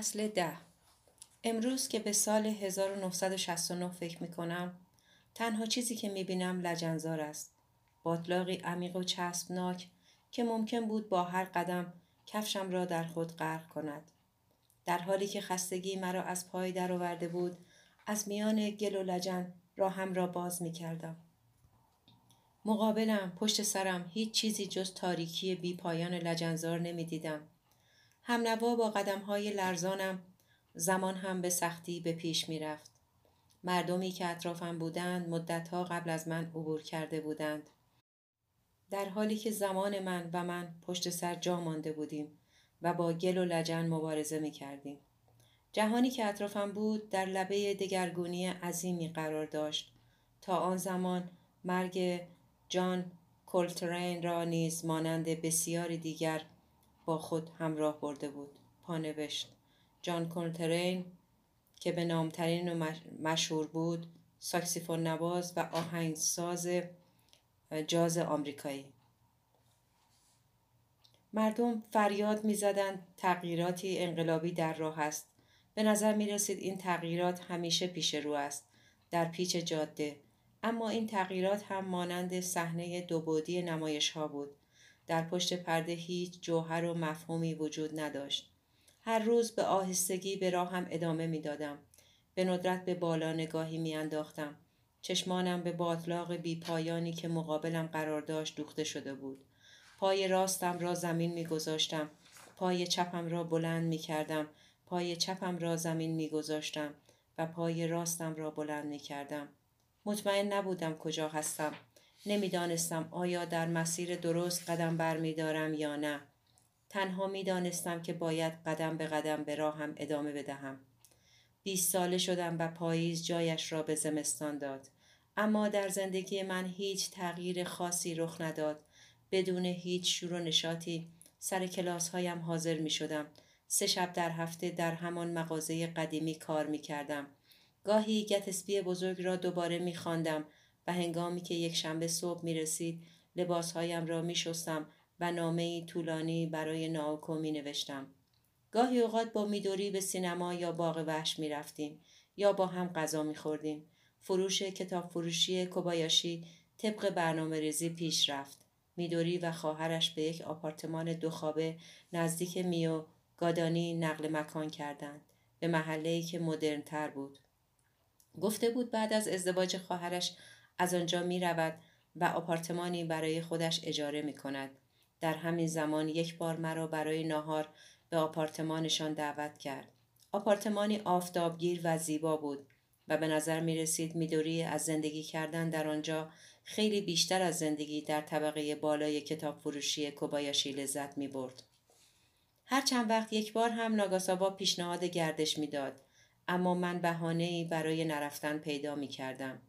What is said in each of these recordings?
فصل ده امروز که به سال 1969 فکر می کنم تنها چیزی که می بینم لجنزار است. باطلاقی عمیق و چسبناک که ممکن بود با هر قدم کفشم را در خود غرق کند. در حالی که خستگی مرا از پای درآورده بود از میان گل و لجن راهم را باز می کردم. مقابلم پشت سرم هیچ چیزی جز تاریکی بی پایان لجنزار نمی دیدم. همنوا با قدم های لرزانم زمان هم به سختی به پیش می رفت. مردمی که اطرافم بودند مدتها قبل از من عبور کرده بودند. در حالی که زمان من و من پشت سر جا مانده بودیم و با گل و لجن مبارزه می کردیم. جهانی که اطرافم بود در لبه دگرگونی عظیمی قرار داشت تا آن زمان مرگ جان کلترین را نیز مانند بسیاری دیگر با خود همراه برده بود. پانوشت. جان کلترین که به نامترین و مشهور بود ساکسیفون نواز و آهنگساز جاز آمریکایی. مردم فریاد می‌زدند تغییراتی انقلابی در راه است. به نظر می رسید این تغییرات همیشه پیش رو است در پیچ جاده. اما این تغییرات هم مانند صحنه دوبودی نمایش ها بود. در پشت پرده هیچ جوهر و مفهومی وجود نداشت هر روز به آهستگی به راهم ادامه می دادم. به ندرت به بالا نگاهی می انداختم. چشمانم به باطلاق بی پایانی که مقابلم قرار داشت دوخته شده بود. پای راستم را زمین می گذاشتم. پای چپم را بلند می کردم. پای چپم را زمین می گذاشتم و پای راستم را بلند می کردم. مطمئن نبودم کجا هستم. نمی‌دانستم آیا در مسیر درست قدم بر می دارم یا نه. تنها می دانستم که باید قدم به قدم به راهم ادامه بدهم. بیست ساله شدم و پاییز جایش را به زمستان داد. اما در زندگی من هیچ تغییر خاصی رخ نداد. بدون هیچ شور و نشاطی سر کلاس هایم حاضر می شدم. سه شب در هفته در همان مغازه قدیمی کار می کردم. گاهی گتسبی بزرگ را دوباره می خواندم و هنگامی که یک شنبه صبح می رسید لباسهایم را می شستم و نامه طولانی برای ناوکو می نوشتم. گاهی اوقات با میدوری به سینما یا باغ وحش می رفتیم یا با هم غذا می خوردیم. فروش کتاب فروشی کوبایاشی طبق برنامه ریزی پیش رفت. میدوری و خواهرش به یک آپارتمان دو خوابه نزدیک میو گادانی نقل مکان کردند به محله که مدرن تر بود. گفته بود بعد از ازدواج خواهرش از آنجا می رود و آپارتمانی برای خودش اجاره می کند. در همین زمان یک بار مرا برای ناهار به آپارتمانشان دعوت کرد. آپارتمانی آفتابگیر و زیبا بود و به نظر می رسید میدوری از زندگی کردن در آنجا خیلی بیشتر از زندگی در طبقه بالای کتاب فروشی کوبایاشی لذت می برد. هر چند وقت یک بار هم ناگاساوا پیشنهاد گردش می‌داد اما من بهانه برای نرفتن پیدا می کردم.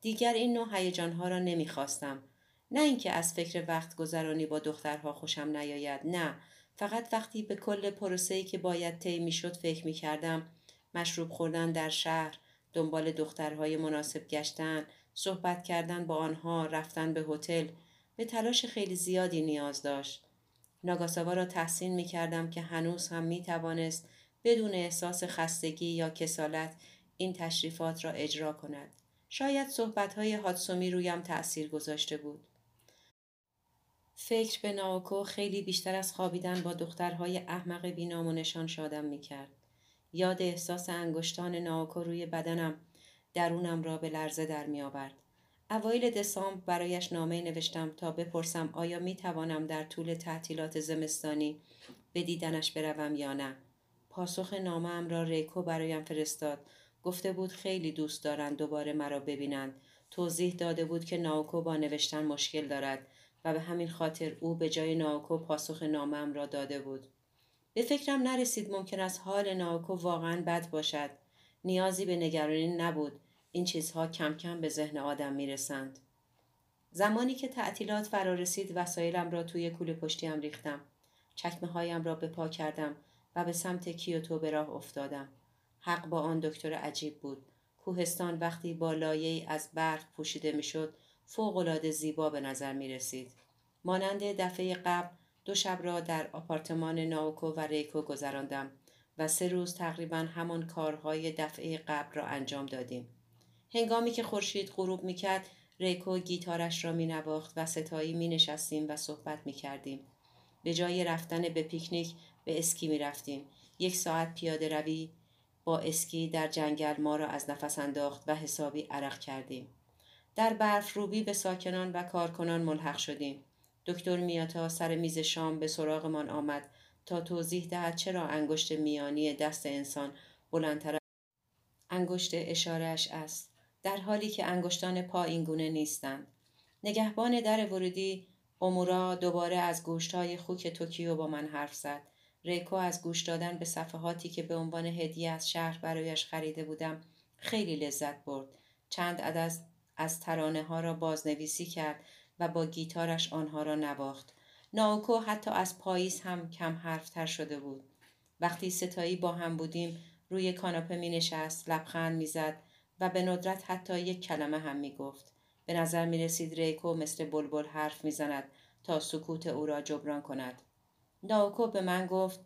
دیگر این نوع هیجانها را نمی‌خواستم. نه اینکه از فکر وقت گذرانی با دخترها خوشم نیاید نه. فقط وقتی به کل پروسه‌ای که باید طی می‌شد فکر می کردم مشروب خوردن در شهر دنبال دخترهای مناسب گشتن صحبت کردن با آنها رفتن به هتل به تلاش خیلی زیادی نیاز داشت. ناگاساوا را تحسین می کردم که هنوز هم می توانست بدون احساس خستگی یا کسالت این تشریفات را اجرا کند. شاید صحبتهای هاتسومی رویم تأثیر گذاشته بود. فکر به ناوکو خیلی بیشتر از خوابیدن با دخترهای احمق بینام و نشان شادم می کرد. یاد احساس انگشتان ناوکو روی بدنم درونم را به لرزه در می آورد. اوایل دسامبر برایش نامه نوشتم تا بپرسم آیا می توانم در طول تعطیلات زمستانی به دیدنش بروم یا نه. پاسخ نامه را ریکو برایم فرستاد. گفته بود خیلی دوست دارند دوباره مرا ببینند. توضیح داده بود که ناوکو با نوشتن مشکل دارد و به همین خاطر او به جای ناوکو پاسخ نامم را داده بود. به فکرم نرسید ممکن است حال ناوکو واقعا بد باشد. نیازی به نگرانی نبود. این چیزها کم کم به ذهن آدم می رسند. زمانی که تعطیلات فرا رسید وسایلم را توی کوله پشتیم ریختم. چکمه هایم را به پا کردم و به سمت کیوتو به راه افتادم. حق با آن دکتر عجیب بود. کوهستان وقتی با لایه از برف پوشیده می‌شد فوقالعاده زیبا به نظر می رسید. مانند دفعه قبل دو شب را در آپارتمان ناوکو و ریکو گذراندم و سه روز تقریبا همان کارهای دفعه قبل را انجام دادیم. هنگامی که خورشید غروب می‌کرد ریکو گیتارش را می نواخت و ستایی می نشستیم و صحبت می کردیم. به جای رفتن به پیکنیک به اسکی می رفتیم. یک ساعت پیاده روی با اسکی در جنگل ما را از نفس انداخت و حسابی عرق کردیم. در برف روبی به ساکنان و کارکنان ملحق شدیم. دکتر میاتا سر میز شام به سراغمان آمد تا توضیح دهد چرا انگشت میانی دست انسان بلندتر انگشت اشارهش است در حالی که انگشتان پا اینگونه نیستند نگهبان در ورودی امورا دوباره از گوشتهای خوک توکیو با من حرف زد ریکو از گوش دادن به صفحاتی که به عنوان هدیه از شهر برایش خریده بودم خیلی لذت برد چند عدد از ترانه ها را بازنویسی کرد و با گیتارش آنها را نواخت ناوکو حتی از پاییز هم کم حرفتر شده بود وقتی ستایی با هم بودیم روی کاناپه می نشست لبخند می زد و به ندرت حتی یک کلمه هم می گفت. به نظر می رسید ریکو مثل بلبل حرف می زند تا سکوت او را جبران کند. ناوکو به من گفت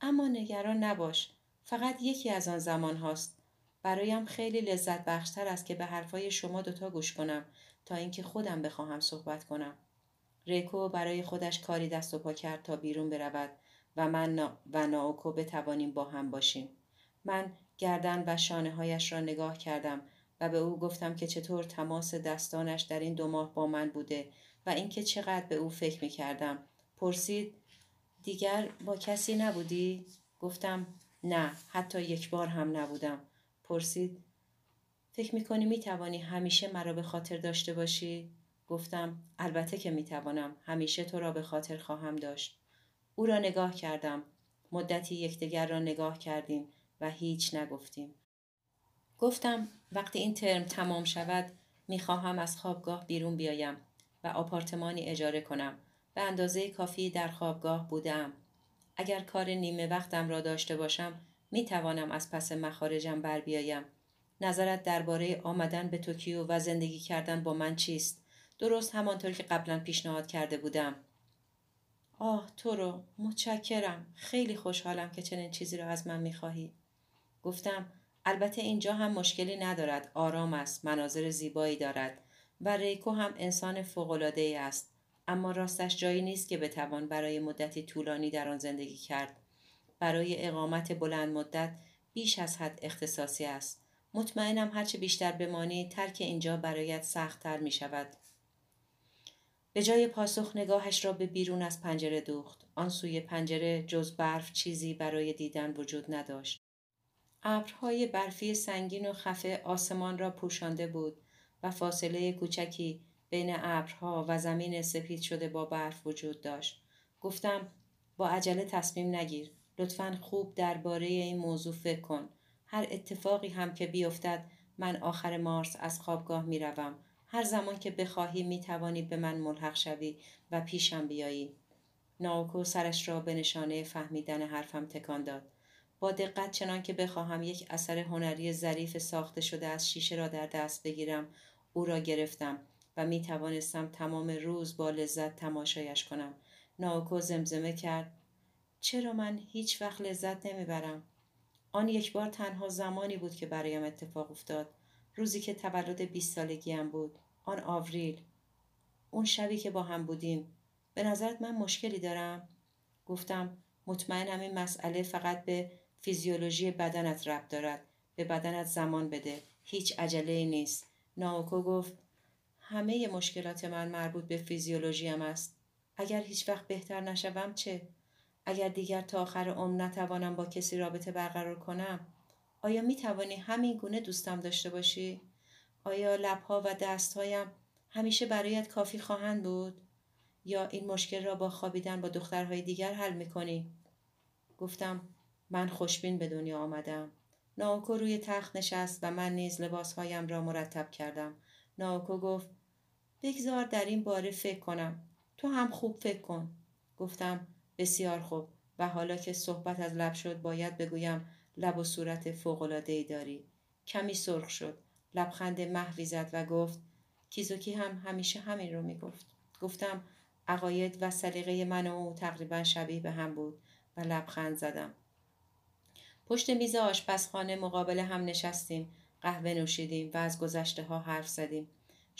اما نگران نباش فقط یکی از آن زمان هاست. برایم خیلی لذت بخشتر است که به حرفای شما دوتا گوش کنم تا اینکه خودم بخواهم صحبت کنم. ریکو برای خودش کاری دست و پا کرد تا بیرون برود و من و ناوکو بتوانیم با هم باشیم. من گردن و شانه هایش را نگاه کردم و به او گفتم که چطور تماس دستانش در این دو ماه با من بوده و اینکه چقدر به او فکر می کردم. پرسید دیگر با کسی نبودی؟ گفتم نه حتی یک بار هم نبودم. پرسید فکر می کنی می توانی همیشه مرا به خاطر داشته باشی؟ گفتم البته که می توانم همیشه تو را به خاطر خواهم داشت. او را نگاه کردم. مدتی یکدیگر را نگاه کردیم و هیچ نگفتیم. گفتم وقتی این ترم تمام شود می‌خواهم از خوابگاه بیرون بیایم و آپارتمانی اجاره کنم. به اندازه کافی در خوابگاه بودم. اگر کار نیمه وقتم را داشته باشم می توانم از پس مخارجم بر بیایم. نظرت درباره آمدن به توکیو و زندگی کردن با من چیست؟ درست همانطور که قبلا پیشنهاد کرده بودم. آه تو رو متشکرم خیلی خوشحالم که چنین چیزی را از من می‌خواهی گفتم البته اینجا هم مشکلی ندارد آرام است مناظر زیبایی دارد و ریکو هم انسان فوقالعاده است اما راستش جایی نیست که بتوان برای مدتی طولانی در آن زندگی کرد. برای اقامت بلند مدت بیش از حد اختصاصی است. مطمئنم هرچه بیشتر بمانی ترک اینجا برایت سختتر می شود به جای پاسخ نگاهش را به بیرون از پنجره دوخت. آن سوی پنجره جز برف چیزی برای دیدن وجود نداشت. ابرهای برفی سنگین و خفه آسمان را پوشانده بود و فاصله کوچکی بین ابرها و زمین سپید شده با برف وجود داشت. گفتم با عجله تصمیم نگیر. لطفا خوب درباره این موضوع فکر کن. هر اتفاقی هم که بیفتد من آخر مارس از خوابگاه می‌روم. هر زمان که بخواهی می توانی به من ملحق شوی و پیشم بیایی. ناوکو سرش را به نشانه فهمیدن حرفم تکان داد. با دقت چنان که بخواهم یک اثر هنری ظریف ساخته شده از شیشه را در دست بگیرم او را گرفتم. و می توانستم تمام روز با لذت تماشایش کنم. ناوکو زمزمه کرد. چرا من هیچ وقت لذت نمی‌برم؟ آن یک بار تنها زمانی بود که برایم اتفاق افتاد. روزی که تولد 20 سالگیم بود. آن آوریل. اون شبی که با هم بودیم. به نظرت من مشکلی دارم؟ گفتم مطمئنم این مسئله فقط به فیزیولوژی بدنت ربط دارد. به بدنت زمان بده. هیچ عجله نیست. ناوکو گفت همه مشکلات من مربوط به فیزیولوژیم است اگر هیچ وقت بهتر نشوم چه اگر دیگر تا آخر عمر نتوانم با کسی رابطه برقرار کنم آیا می توانی همین گونه دوستم داشته باشی؟ آیا لبها و دستهایم همیشه برایت کافی خواهند بود؟ یا این مشکل را با خوابیدن با دخترهای دیگر حل می کنی؟ گفتم من خوشبین به دنیا آمدم. ناوکو روی تخت نشست و من نیز لباسهایم را مرتب کردم. ناوکو گفت بگذار در این باره فکر کنم. تو هم خوب فکر کن. گفتم بسیار خوب. و حالا که صحبت از لب شد باید بگویم لب و صورت فوق‌العاده‌ای داری. کمی سرخ شد. لبخند محوی زد و گفت کیزوکی هم همیشه همین رو می‌گفت. گفتم عقاید و سلیقه من و او تقریبا شبیه به هم بود. و لبخند زدم. پشت میز آشپزخانه مقابل هم نشستیم. قهوه نوشیدیم و از گذشته ها حرف زدیم.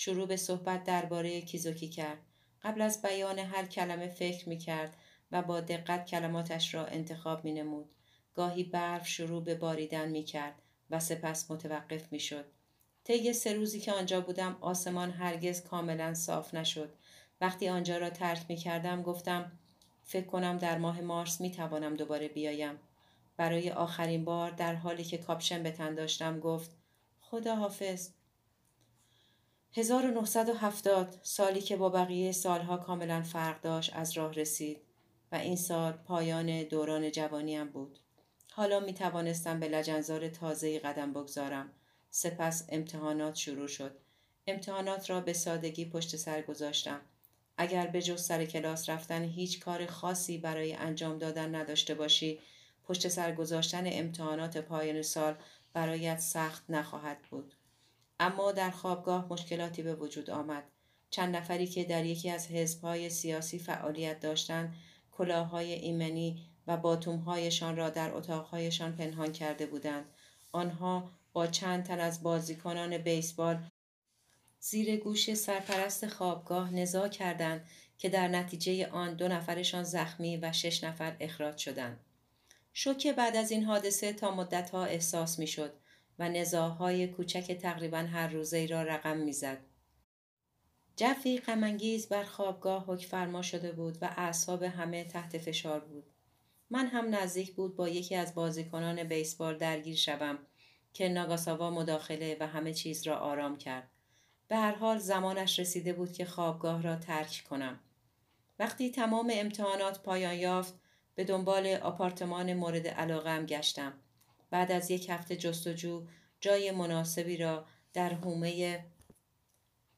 شروع به صحبت درباره کیزوکی کرد قبل از بیان هر کلمه فکر می کرد و با دقت کلماتش را انتخاب می نمود. گاهی برف شروع به باریدن می کرد و سپس متوقف می شد. طی سه روزی که آنجا بودم آسمان هرگز کاملا صاف نشد. وقتی آنجا را ترک می کردم گفتم فکر کنم در ماه مارس می توانم دوباره بیایم. برای آخرین بار در حالی که کاپشن به تن داشتم گفت خدا حافظ 1970 سالی که با بقیه سالها کاملا فرق داشت از راه رسید و این سال پایان دوران جوانیم بود. حالا می توانستم به لجنزار تازهی قدم بگذارم. سپس امتحانات شروع شد. امتحانات را به سادگی پشت سر گذاشتم. اگر به جز سر کلاس رفتن هیچ کار خاصی برای انجام دادن نداشته باشی، پشت سر گذاشتن امتحانات پایان سال برایت سخت نخواهد بود. اما در خوابگاه مشکلاتی به وجود آمد. چند نفری که در یکی از حزبهای سیاسی فعالیت داشتند کلاههای ایمنی و باتومهایشان را در اتاقهایشان پنهان کرده بودند آنها با چند تن از بازیکنان بیسبال زیر گوش سرپرست خوابگاه نزاع کردند که در نتیجه آن دو نفرشان زخمی و شش نفر اخراج شدند. شوکه بعد از این حادثه تا مدتها احساس می شد و نزاهای کوچک تقریبا هر روزه را رقم می‌زد. جفی غمانگیز بر خوابگاه حک فرما شده بود و اعصاب همه تحت فشار بود. من هم نزدیک بود با یکی از بازیکنان بیسبال درگیر شوم که ناگاساوا مداخله و همه چیز را آرام کرد. به هر حال زمانش رسیده بود که خوابگاه را ترک کنم. وقتی تمام امتحانات پایان یافت به دنبال آپارتمان مورد علاقه گشتم. بعد از یک هفته جستجو جای مناسبی را در حومه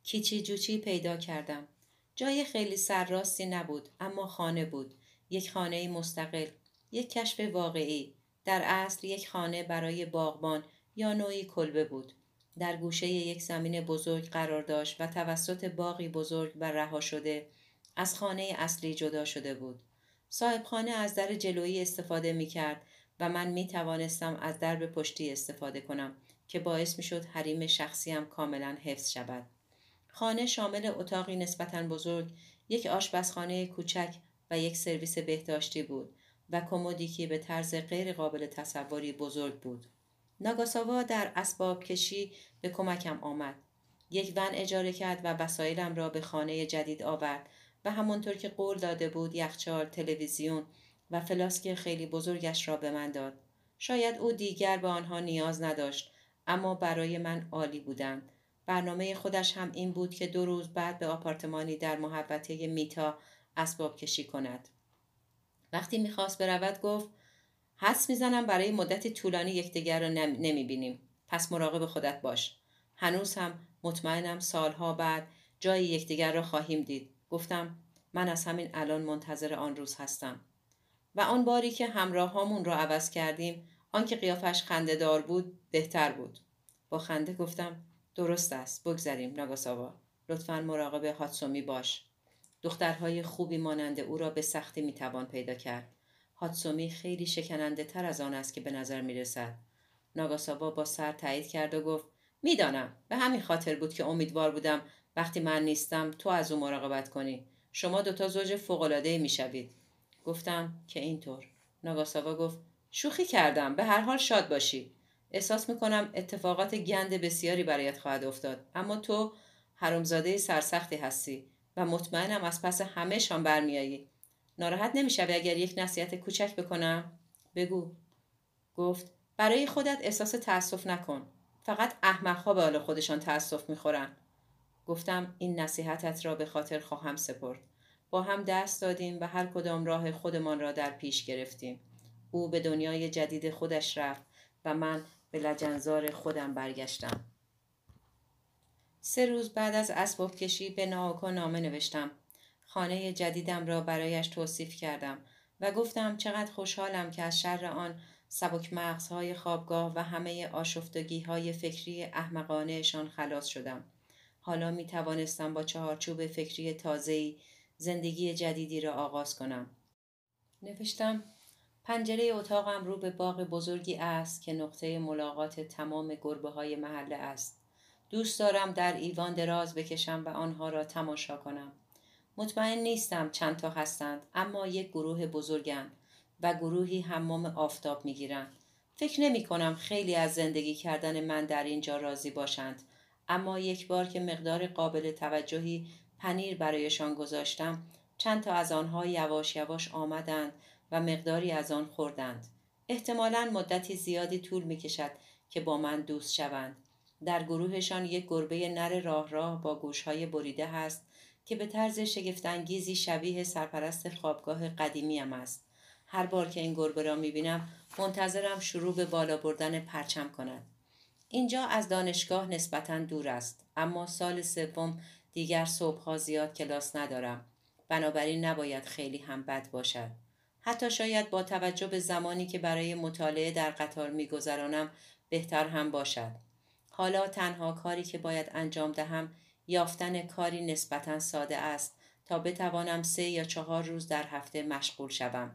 کیچی جوچی پیدا کردم. جای خیلی سرراستی نبود اما خانه بود. یک خانه مستقل. یک کشف واقعی. در اصل یک خانه برای باغبان یا نوعی کلبه بود. در گوشه یک زمین بزرگ قرار داشت و توسط باقی بزرگ و رها شده از خانه اصلی جدا شده بود. صاحب خانه از در جلویی استفاده می کرد و من می توانستم از درب پشتی استفاده کنم که باعث می شد حریم شخصیم کاملا حفظ شود. خانه شامل اتاقی نسبتا بزرگ، یک آشپزخانه کوچک و یک سرویس بهداشتی بود و کمدی که به طرز غیر قابل تصوری بزرگ بود. ناگاساوا در اسباب کشی به کمکم آمد. یک ون اجاره کرد و وسایلم را به خانه جدید آورد و همانطور که قول داده بود یخچال، تلویزیون و فلاسک خیلی بزرگش را به من داد. شاید او دیگر به آنها نیاز نداشت اما برای من عالی بودند. برنامه خودش هم این بود که دو روز بعد به آپارتمانی در محوطه میتا اسباب کشی کند. وقتی می‌خواست برود گفت حس می‌زنم برای مدت طولانی یکدیگر را نمی‌بینیم. پس مراقب خودت باش. هنوز هم مطمئنم سالها بعد جای یکدیگر را خواهیم دید. گفتم من از همین الان منتظر آن روز هستم. و آن باری که همراه هامون را عوض کردیم آنکه قیافش خنده دار بود بهتر بود. با خنده گفتم درست است بگذریم ناگاساوا لطفا مراقب هاتسومی باش. دخترهای خوبی مانند او را به سختی می‌توان پیدا کرد. هاتسومی خیلی شکننده تر از آن است که به نظر می رسد. ناگاساوا با سر تایید کرد و گفت می‌دانم به همین خاطر بود که امیدوار بودم وقتی من نیستم تو از او مراقبت کنی. شما دوتا زوج فوقالعاده می‌شوید. گفتم که اینطور. ناگاساوا گفت شوخی کردم به هر حال شاد باشی. احساس می‌کنم اتفاقات گند بسیاری برایت خواهد افتاد. اما تو حرومزاده سرسختی هستی و مطمئنم از پس همهشان برمیایی ناراحت نمی‌شوی اگر یک نصیحت کوچک بکنم؟ بگو. گفت برای خودت احساس تأسف نکن. فقط احمقها به حال خودشان تأسف می‌خورن. گفتم این نصیحتت را به خاطر خواهم سپرد. با هم دست دادیم و هر کدام راه خودمان را در پیش گرفتیم. او به دنیای جدید خودش رفت و من به لجنزار خودم برگشتم. سه روز بعد از اسباب کشی به ناوکا نامه نوشتم. خانه جدیدم را برایش توصیف کردم و گفتم چقدر خوشحالم که از شر آن سبک مغزهای خوابگاه و همه آشفتگی های فکری احمقانهشان خلاص شدم. حالا می توانستم با چهارچوب فکری تازه‌ای زندگی جدیدی را آغاز کنم. نوشتم پنجره اتاقم رو به باغ بزرگی است که نقطه ملاقات تمام گربه های محله است. دوست دارم در ایوان دراز بکشم و آنها را تماشا کنم. مطمئن نیستم چند تا هستند اما یک گروه بزرگند و گروهی حمام آفتاب می‌گیرند. فکر نمی کنم خیلی از زندگی کردن من در اینجا راضی باشند اما یک بار که مقدار قابل توجهی پنیر برایشان گذاشتم چند تا از آنها یواش یواش آمدند و مقداری از آن خوردند. احتمالا مدتی زیادی طول می کشد که با من دوست شوند. در گروهشان یک گربه نر راه راه با گوشهای بریده هست که به طرز شگفتانگیزی شبیه سرپرست خوابگاه قدیمیم است. هر بار که این گربه را می‌بینم منتظرم شروع به بالا بردن پرچم کند. اینجا از دانشگاه نسبتا دور است اما سال سوم دیگر صبحها زیاد کلاس ندارم. بنابراین نباید خیلی هم بد باشد. حتی شاید با توجه به زمانی که برای مطالعه در قطار میگذرانم بهتر هم باشد. حالا تنها کاری که باید انجام دهم یافتن کاری نسبتا ساده است تا بتوانم سه یا چهار روز در هفته مشغول شوم.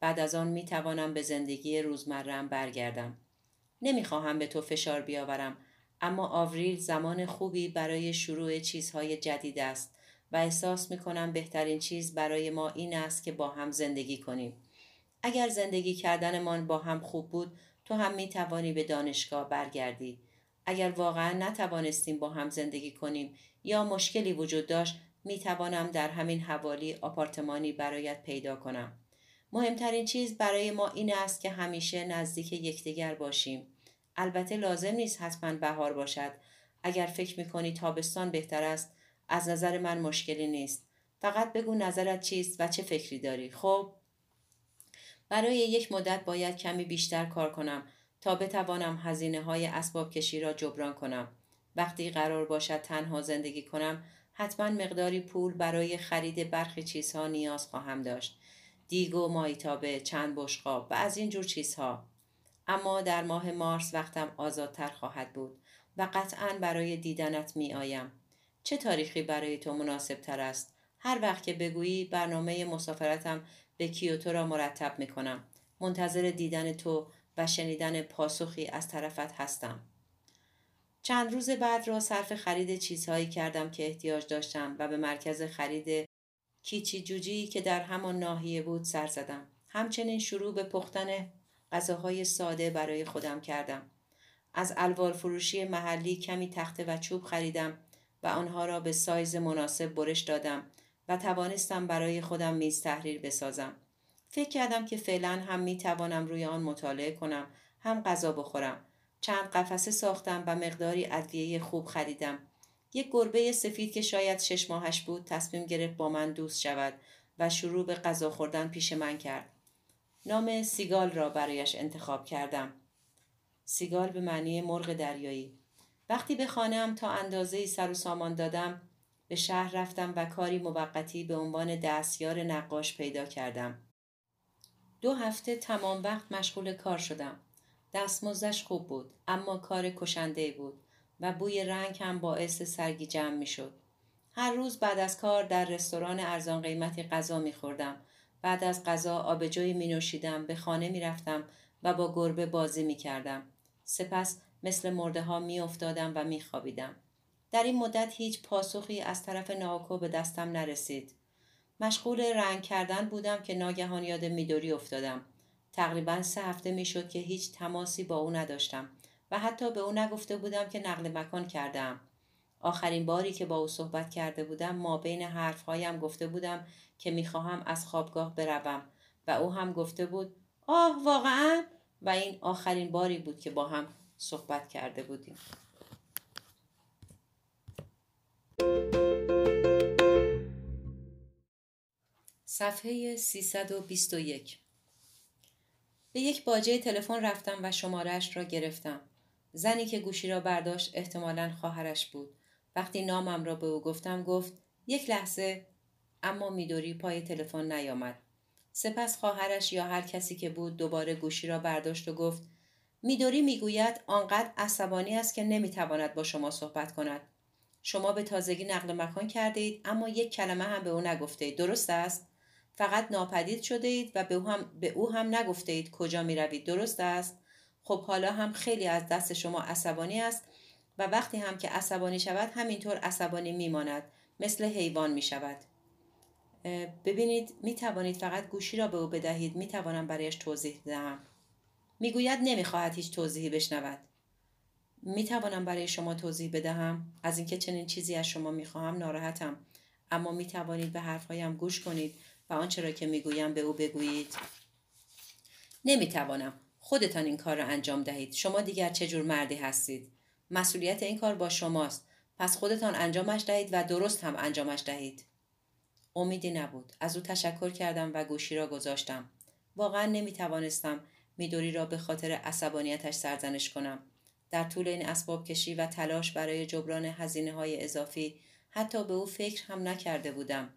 بعد از آن می توانم به زندگی روزمرم برگردم. نمی‌خواهم به تو فشار بیاورم. اما آوریل زمان خوبی برای شروع چیزهای جدید است و احساس می کنم بهترین چیز برای ما این است که با هم زندگی کنیم. اگر زندگی کردنمان با هم خوب بود تو هم می توانی به دانشگاه برگردی. اگر واقعا نتوانستیم با هم زندگی کنیم یا مشکلی وجود داشت می توانم در همین حوالی آپارتمانی برایت پیدا کنم. مهمترین چیز برای ما این است که همیشه نزدیک یکدیگر باشیم. البته لازم نیست حتما بهار باشد. اگر فکر می کنی تابستان بهتر است از نظر من مشکلی نیست. فقط بگو نظرت چیست و چه فکری داری. خب برای یک مدت باید کمی بیشتر کار کنم تا بتوانم هزینه های اسباب کشی را جبران کنم. وقتی قرار باشد تنها زندگی کنم حتما مقداری پول برای خرید برخی چیزها نیاز خواهم داشت. دیگ و مایتابه، چند بشقاب و از این جور چیزها. اما در ماه مارس وقتم آزادتر خواهد بود و قطعا برای دیدنت می آیم. چه تاریخی برای تو مناسب تر است؟ هر وقت که بگویی برنامه مسافرتم به کیوتو را مرتب می کنم. منتظر دیدن تو و شنیدن پاسخی از طرفت هستم. چند روز بعد را صرف خرید چیزهایی کردم که احتیاج داشتم و به مرکز خرید کیچی جوجی که در همان ناحیه بود سر زدم. همچنین شروع به پختن غذاهای ساده برای خودم کردم. از الوار فروشی محلی کمی تخته و چوب خریدم و آنها را به سایز مناسب برش دادم و توانستم برای خودم میز تحریر بسازم. فکر کردم که فعلا هم می توانم روی آن مطالعه کنم هم غذا بخورم. چند قفسه ساختم و مقداری ادویه خوب خریدم. یک گربه سفید که شاید شش ماهش بود تصمیم گرفت با من دوست شود و شروع به غذا خوردن پیش من کرد. نام سیگال را برایش انتخاب کردم. سیگال به معنی مرغ دریایی. وقتی به خانهام تا اندازه سر و سامان دادم به شهر رفتم و کاری موقتی به عنوان دستیار نقاش پیدا کردم. دو هفته تمام وقت مشغول کار شدم. دستمزدش خوب بود اما کار کشنده بود و بوی رنگ هم باعث سرگی جمع می شد. هر روز بعد از کار در رستوران ارزان قیمتی غذا می خوردم. بعد از غذا آبجوی می نوشیدم به خانه می رفتم و با گربه بازی می کردم. سپس مثل مرده ها می افتادم و می خوابیدم. در این مدت هیچ پاسخی از طرف ناکو به دستم نرسید. مشغول رنگ کردن بودم که ناگهان یاد میدوری افتادم. تقریبا سه هفته می شد که هیچ تماسی با او نداشتم و حتی به او نگفته بودم که نقل مکان کردم. آخرین باری که با او صحبت کرده بودم ما بین حرفهایم گفته بودم که می‌خواهم از خوابگاه بروم. و او هم گفته بود آه واقعا؟ و این آخرین باری بود که با هم صحبت کرده بودیم. صفحه 321 به یک باجه تلفن رفتم و شمارش را گرفتم. زنی که گوشی را برداشت احتمالا خواهرش بود. وقتی نامم را به او گفتم گفت یک لحظه. اما میدوری پای تلفن نیامد. سپس خواهرش یا هر کسی که بود دوباره گوشی را برداشت و گفت میدوری می‌گوید آنقدر عصبانی است که نمی‌تواند با شما صحبت کند. شما به تازگی نقل مکان کرده اید اما یک کلمه هم به او نگفته اید. درست است؟ فقط ناپدید شده اید و به او هم, به او هم نگفته اید کجا می روید درست است؟ خب حالا هم خیلی از دست شما عصبانی است و وقتی هم که عصبانی شود همینطور عصبانی میماند مثل حیوان می شود. ببینید می توانید فقط گوشی را به او بدهید می توانم برایش توضیح دهم. می‌گوید نمی‌خواهد هیچ توضیحی بشنود. می توانم برای شما توضیح بدهم؟ از اینکه چنین چیزی از شما می خواهم ناراحتم. اما می توانید به حرفهایم گوش کنید و آنچه را که می گویم به او بگویید. نمی توانم خودتان این کار را انجام دهید. شما دیگر چه جور مردی هستید؟ مسئولیت این کار با شماست. پس خودتان انجامش دهید و درست هم انجامش دهید. امیدی نبود از او تشکر کردم و گوشی را گذاشتم واقعا نمی توانستم میدوری را به خاطر عصبانیتش سرزنش کنم در طول این اسباب کشی و تلاش برای جبران هزینه های اضافی حتی به او فکر هم نکرده بودم.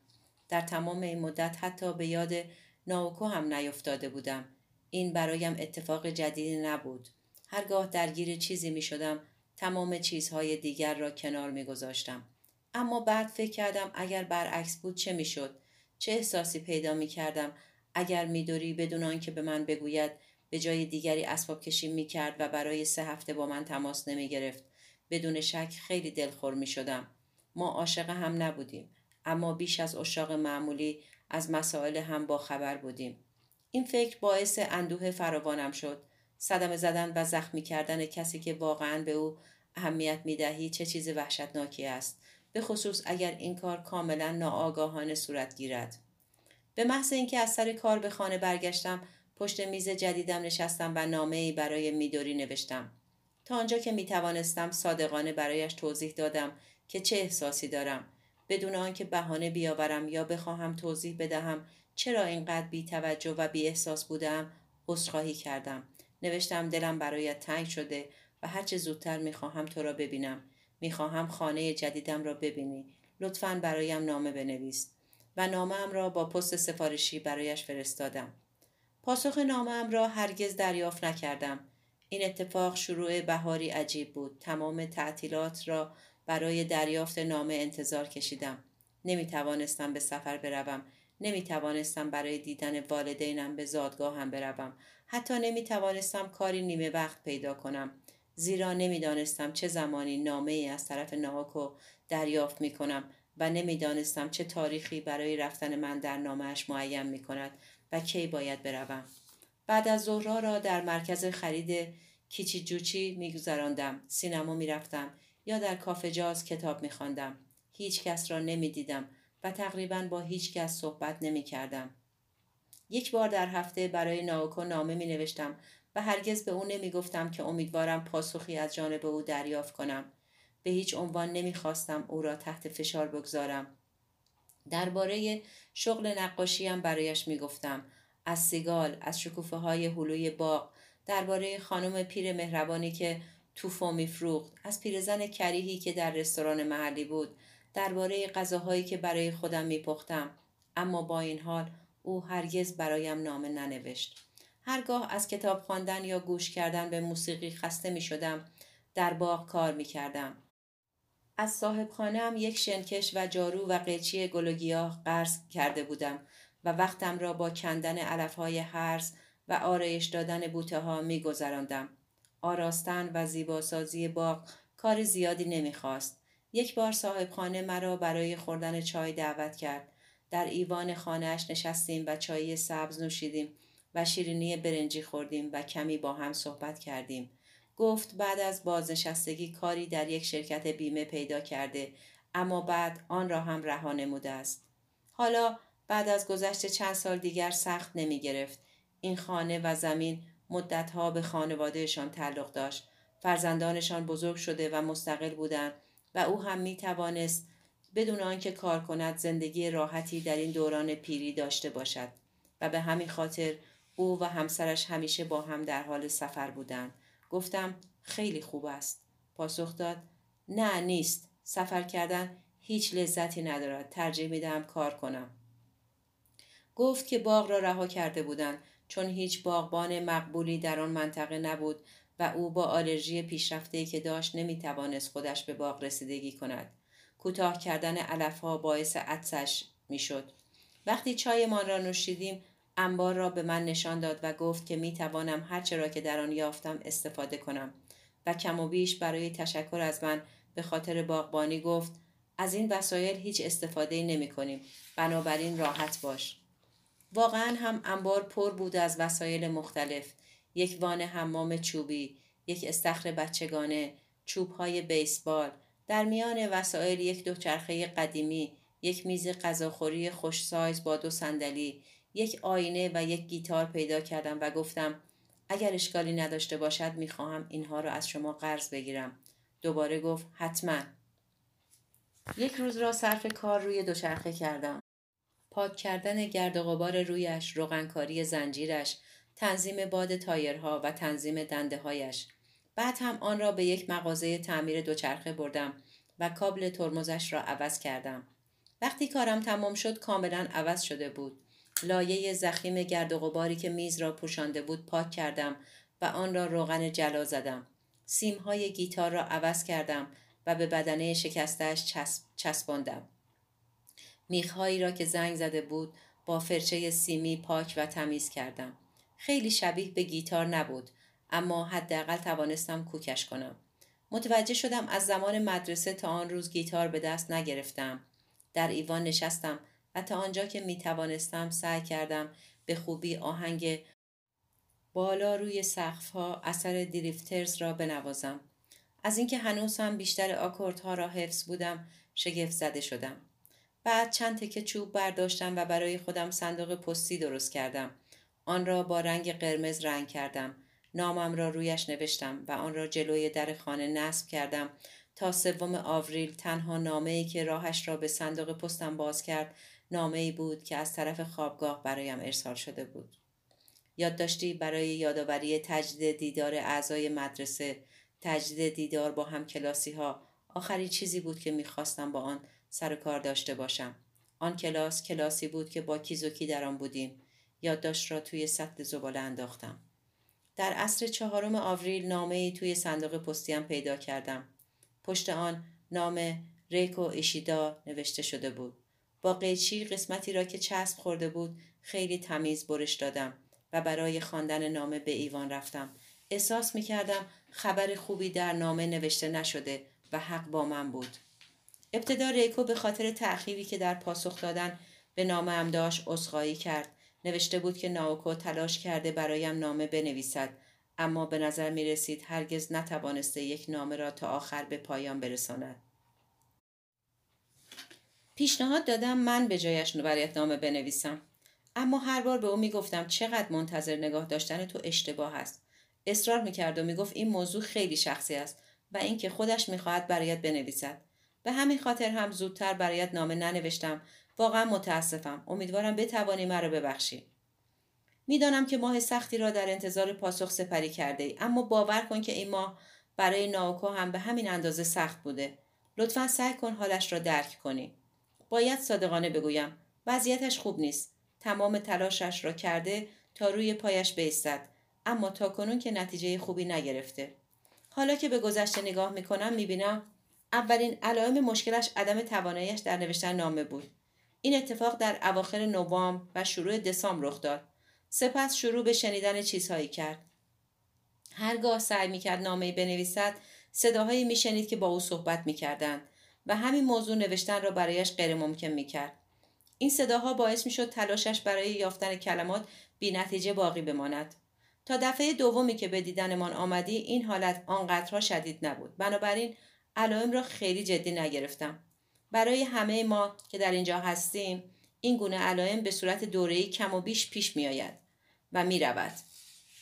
در تمام این مدت حتی به یاد ناوکو هم نیفتاده بودم. این برایم اتفاق جدیدی نبود. هرگاه درگیر چیزی می شدم تمام چیزهای دیگر را کنار می گذاشتم. اما بعد فکر کردم اگر برعکس بود چه می شد؟ چه احساسی پیدا می کردم اگر میدوری بدون آنکه به من بگوید به جای دیگری اسباب کشی می کرد و برای سه هفته با من تماس نمی گرفت. بدون شک خیلی دلخور می شدم. ما عاشق هم نبودیم اما بیش از اشاق معمولی از مسائل هم با خبر بودیم. این فکر باعث اندوه فراوانم شد. صدمه زدن و زخمی کردن کسی که واقعا به او اهمیت می دهی چه چیز وحشتناکی است. به خصوص اگر این کار کاملا ناآگاهانه صورت گیرد. به محض اینکه از سر کار به خانه برگشتم پشت میز جدیدم نشستم و نامه ای برای میدوری نوشتم. تا آنجا که می توانستم صادقانه برایش توضیح دادم که چه احساسی دارم بدون آنکه بهانه بیاورم یا بخواهم توضیح بدهم چرا اینقدر بی توجه و بی احساس بودم عذرخواهی کردم نوشتم دلم برایت تنگ شده و هرچه زودتر می‌خواهم تو را ببینم می‌خواهم خانه جدیدم را ببینی لطفا برایم نامه بنویس و نامه را با پست سفارشی برایش فرستادم پاسخ نامم را هرگز دریافت نکردم. این اتفاق شروع بهاری عجیب بود. تمام تعطیلات را برای دریافت نامه انتظار کشیدم. نمی توانستم به سفر بروم. نمی توانستم برای دیدن والدینم به زادگاه هم بروم. حتی نمی توانستم کاری نیمه وقت پیدا کنم. زیرا نمی‌دانستم چه زمانی نامه ای از طرف ناهاکو دریافت می کنم و نمی‌دانستم چه تاریخی برای رفتن من در نامهش معین می کند و کی باید بروم بعد از ظهرها را در مرکز خرید کیچی جوچی میگذراندم سینما می‌رفتم یا در کافه جاز کتاب میخواندم هیچ کس را نمی‌دیدم و تقریبا با هیچ کس صحبت نمی کردم. یک بار در هفته برای ناوکو نامه می نوشتم و هرگز به او نمی گفتم که امیدوارم پاسخی از جانب او دریافت کنم. به هیچ عنوان نمی خواستم او را تحت فشار بگذارم. درباره شغل نقاشیم برایش می‌گفتم از سیگال از شکوفه های هلوی باغ درباره خانم پیر مهربانی که توفو میفروخت از پیرزن کریهی که در رستوران محلی بود درباره غذاهایی که برای خودم میپختم اما با این حال او هرگز برایم نامه ننوشت هرگاه از کتاب خواندن یا گوش کردن به موسیقی خسته می شدم در باغ کار می کردم. از صاحب خانم یک شنکش و جارو و قیچی گل و گیاه قرض کرده بودم و وقتم را با کندن علفهای هرز و آرایش دادن بوته ها می گذراندم. آراستن و زیباسازی باغ کار زیادی نمی‌خواست. یک بار صاحب خانه مرا برای خوردن چای دعوت کرد. در ایوان خانهاش نشستیم و چای سبز نوشیدیم و شیرینی برنجی خوردیم و کمی با هم صحبت کردیم. گفت بعد از بازنشستگی کاری در یک شرکت بیمه پیدا کرده اما بعد آن را هم رها نموده است. حالا بعد از گذشت چند سال دیگر سخت نمی گرفت. این خانه و زمین مدتها به خانوادهشان تعلق داشت. فرزندانشان بزرگ شده و مستقل بودند و او هم می توانست بدون آنکه کار کند زندگی راحتی در این دوران پیری داشته باشد و به همین خاطر او و همسرش همیشه با هم در حال سفر بودند گفتم خیلی خوب است. پاسخ داد نه نیست. سفر کردن هیچ لذتی ندارد. ترجیح می‌دهم کار کنم. گفت که باغ را رها کرده بودند چون هیچ باغبان مقبولی در آن منطقه نبود و او با آلرژی پیشرفته که داشت نمی‌توانست خودش به باغ رسیدگی کند. کوتاه کردن علفها باعث عطسش می‌شد. وقتی چایمان را نوشیدیم انبار را به من نشان داد و گفت که می توانم هرچه را که در آن یافتم استفاده کنم. و کم و بیش برای تشکر از من به خاطر باغبانی گفت از این وسایل هیچ استفاده نمی کنیم بنابراین راحت باش. واقعا هم انبار پر بود از وسایل مختلف. یک وان حمام چوبی یک استخر بچگانه چوبهای بیسبال. در میان وسایل یک دوچرخه قدیمی یک میز غذاخوری خوش سایز با دو صندلی یک آینه و یک گیتار پیدا کردم و گفتم اگر اشکالی نداشته باشد می‌خواهم اینها را از شما قرض بگیرم. دوباره گفت حتما. یک روز را صرف کار روی دوچرخه کردم. پاک کردن گرد و غبار رویش روغنکاری زنجیرش تنظیم باد تایرها و تنظیم دنده هایش بعد هم آن را به یک مغازه تعمیر دوچرخه بردم و کابل ترمزش را عوض کردم. وقتی کارم تمام شد کاملا عوض شده بود. لایه زخیم گرد و غباری که میز را پوشانده بود پاک کردم و آن را روغن جلا زدم. سیمهای گیتار را عوض کردم و به بدنه شکستش چسب، چسباندم. میخهایی را که زنگ زده بود با فرچه سیمی پاک و تمیز کردم. خیلی شبیه به گیتار نبود اما حداقل توانستم کوکش کنم. متوجه شدم از زمان مدرسه تا آن روز گیتار به دست نگرفتم. در ایوان نشستم و تا آنجا که می توانستم سعی کردم به خوبی آهنگ بالا روی سقف ها اثر دریفترز را بنوازم. از اینکه هنوز هم بیشتر آکوردها را حفظ بودم شگفت زده شدم. بعد چند تکه چوب برداشتم و برای خودم صندوق پستی درست کردم. آن را با رنگ قرمز رنگ کردم. نامم را رویش نوشتم و آن را جلوی در خانه نصب کردم تا سوم آوریل تنها نامه ای که راهش را به صندوق پستم باز کرد نامه ای بود که از طرف خوابگاه برایم ارسال شده بود. یادداشتی برای یادآوری تجدید دیدار اعضای مدرسه، تجدید دیدار با هم کلاسی ها، آخرین چیزی بود که می‌خواستم با آن سر کار داشته باشم. آن کلاس کلاسی بود که با کیزوکی در آن بودیم. یادداشت را توی سطل زباله انداختم. در عصر چهارم آوریل نامه ای توی صندوق پستیم پیدا کردم. پشت آن نام ریکو ایشیدا نوشته شده بود. با قیچی قسمتی را که چسب خورده بود خیلی تمیز برش دادم و برای خواندن نامه به ایوان رفتم. احساس می کردم خبر خوبی در نامه نوشته نشده و حق با من بود. ابتدا ریکو به خاطر تأخیری که در پاسخ دادن به نامه ام داشت عذرخواهی کرد. نوشته بود که ناوکو تلاش کرده برایم نامه بنویسد اما به نظر می رسید هرگز نتوانسته یک نامه را تا آخر به پایان برساند. پیشنهاد دادم من به جایش برایت نامه بنویسم. اما هر بار به او می‌گفتم چقدر منتظر نگاه داشتن تو اشتباه است اصرار می‌کرد و می‌گفت این موضوع خیلی شخصی است و اینکه خودش می‌خواهد برایت بنویسد. به همین خاطر هم زودتر برایت نامه ننوشتم. واقعا متاسفم. امیدوارم بتوانی مرا ببخشی. می‌دانم که ماه سختی را در انتظار پاسخ سپری کرده ای اما باور کن که این ماه برای ناوکو هم به همین اندازه سخت بوده. لطفا سعی کن حالش را درک کنی. باید صادقانه بگویم. وضعیتش خوب نیست. تمام تلاشش را کرده تا روی پایش بیستد اما تا کنون که نتیجه خوبی نگرفته. حالا که به گذشته نگاه می‌کنم می‌بینم اولین علائم مشکلش عدم تواناییش در نوشتن نامه بود. این اتفاق در اواخر نوامبر و شروع دسامبر رخ داد. سپس شروع به شنیدن چیزهایی کرد. هرگاه سعی می‌کرد نامهای بنویسد صداهایی میشنید که با او صحبت می‌کردند. و همین موضوع نوشتن را برایش غیر ممکن می کرد. این صداها باعث می شد تلاشش برای یافتن کلمات بی نتیجه باقی بماند. تا دفعه دومی که به دیدنمان آمدی این حالت آنقدرها شدید نبود. بنابراین علائم را خیلی جدی نگرفتم. برای همه ما که در اینجا هستیم این گونه علائم به صورت دوره‌ای کم و بیش پیش می آید و می رود.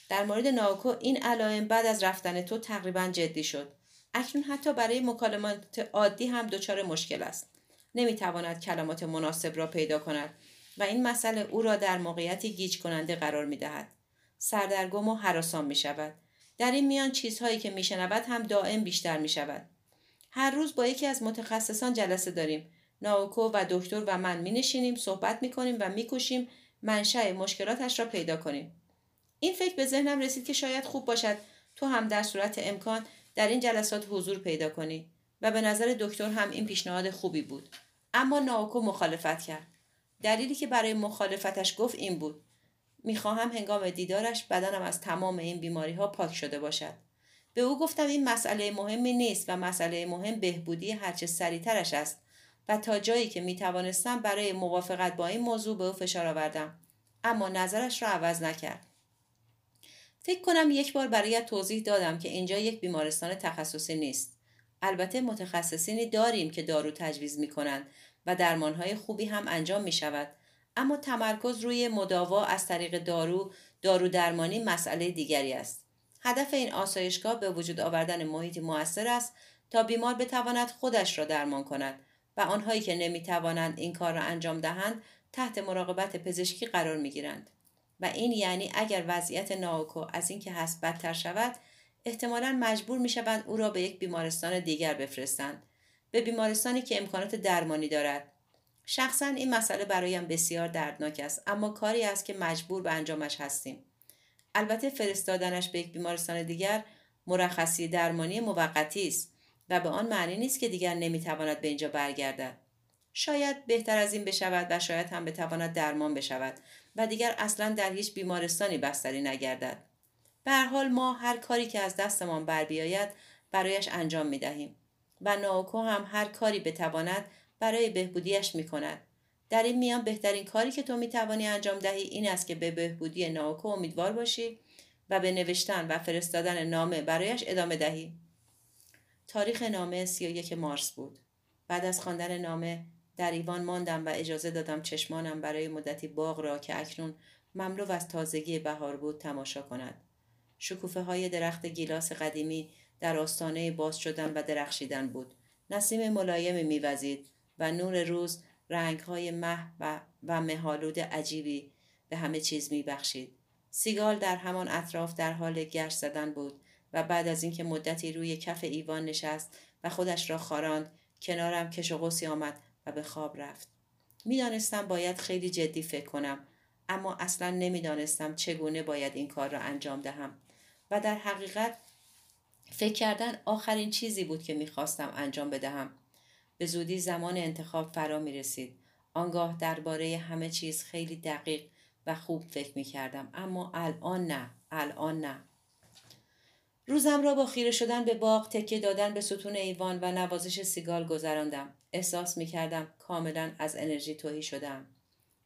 در مورد ناوکو این علائم بعد از رفتن تو تقریبا جدی شد. اکنون حتی برای مکالمات عادی هم دچار مشکل است نمی‌تواند کلمات مناسب را پیدا کند و این مسئله او را در موقعیتی گیج کننده قرار می دهد. سردرگم و حراسان می شود. در این میان چیزهایی که می شنود هم دائم بیشتر می شود. هر روز با یکی از متخصصان جلسه داریم. ناوکو و دکتر و من می نشینیم صحبت می کنیم و می کشیم منشأ مشکلاتش را پیدا کنیم. این فکر به ذهنم رسید که شاید خوب باشد تو هم در صورت امکان در این جلسات حضور پیدا کنی و به نظر دکتر هم این پیشنهاد خوبی بود. اما ناوکو مخالفت کرد. دلیلی که برای مخالفتش گفت این بود. می‌خواهم هنگام دیدارش بدنم از تمام این بیماری ها پاک شده باشد. به او گفتم این مسئله مهمی نیست و مسئله مهم بهبودی هرچه سریعترش است و تا جایی که می توانستم برای موافقت با این موضوع به او فشار آوردم. اما نظرش را عوض نکرد. فکر کنم یک بار برایت توضیح دادم که اینجا یک بیمارستان تخصصی نیست. البته متخصصینی داریم که دارو تجویز می کنند و درمانهای خوبی هم انجام می شود اما تمرکز روی مداوا از طریق دارو دارو درمانی مسئله دیگری است. هدف این آسایشگاه به وجود آوردن محیطی موثر است تا بیمار بتواند خودش را درمان کند و آنهایی که نمی‌توانند این کار را انجام دهند تحت مراقبت پزشکی قرار می‌گیرند. و این یعنی اگر وضعیت ناوکو از اینکه هست بدتر شود احتمالا مجبور می‌شوند او را به یک بیمارستان دیگر بفرستند. به بیمارستانی که امکانات درمانی دارد. شخصا این مسئله برایم بسیار دردناک است اما کاری است که مجبور به انجامش هستیم. البته فرستادنش به یک بیمارستان دیگر مرخصی درمانی موقتی است و به آن معنی نیست که دیگر نمی‌تواند به اینجا برگردد. شاید بهتر از این بشود و شاید هم بتواند درمان بشود. و دیگر اصلا در هیچ بیمارستانی بستری نگردد به حال ما هر کاری که از دستمان بر بیاید برایش انجام می دهیم و ناوکو هم هر کاری بتواند برای بهبودیش می کند. در این میان بهترین کاری که تو می توانی انجام دهی این است که به بهبودی ناوکو امیدوار باشی و به نوشتن و فرستادن نامه برایش ادامه دهی. تاریخ نامه 31 مارس بود. بعد از خواندن نامه در ایوان ماندم و اجازه دادم چشمانم برای مدتی باغ را که اکنون مملو از تازگی بهار بود تماشا کند. شکوفه های درخت گیلاس قدیمی در آستانه باز شدن و درخشیدن بود. نسیم ملایمی میوزید و نور روز رنگ های مه و, و مهالود عجیبی به همه چیز میبخشید. سیگال در همان اطراف در حال گشت زدن بود و بعد از اینکه مدتی روی کف ایوان نشست و خودش را خاراند کنارم کش و آمد و به خواب رفت می‌دانستم باید خیلی جدی فکر کنم اما اصلا نمی‌دانستم چگونه باید این کار را انجام دهم و در حقیقت فکر کردن آخرین چیزی بود که می‌خواستم انجام بدهم به زودی زمان انتخاب فرا می رسید. آنگاه درباره همه چیز خیلی دقیق و خوب فکر می کردم. اما الان نه. الان نه. روزم را با خیره شدن به باغ تکه دادن به ستون ایوان و نوازش سیگال گذراندم. احساس می کردم کاملا از انرژی توهی شدم.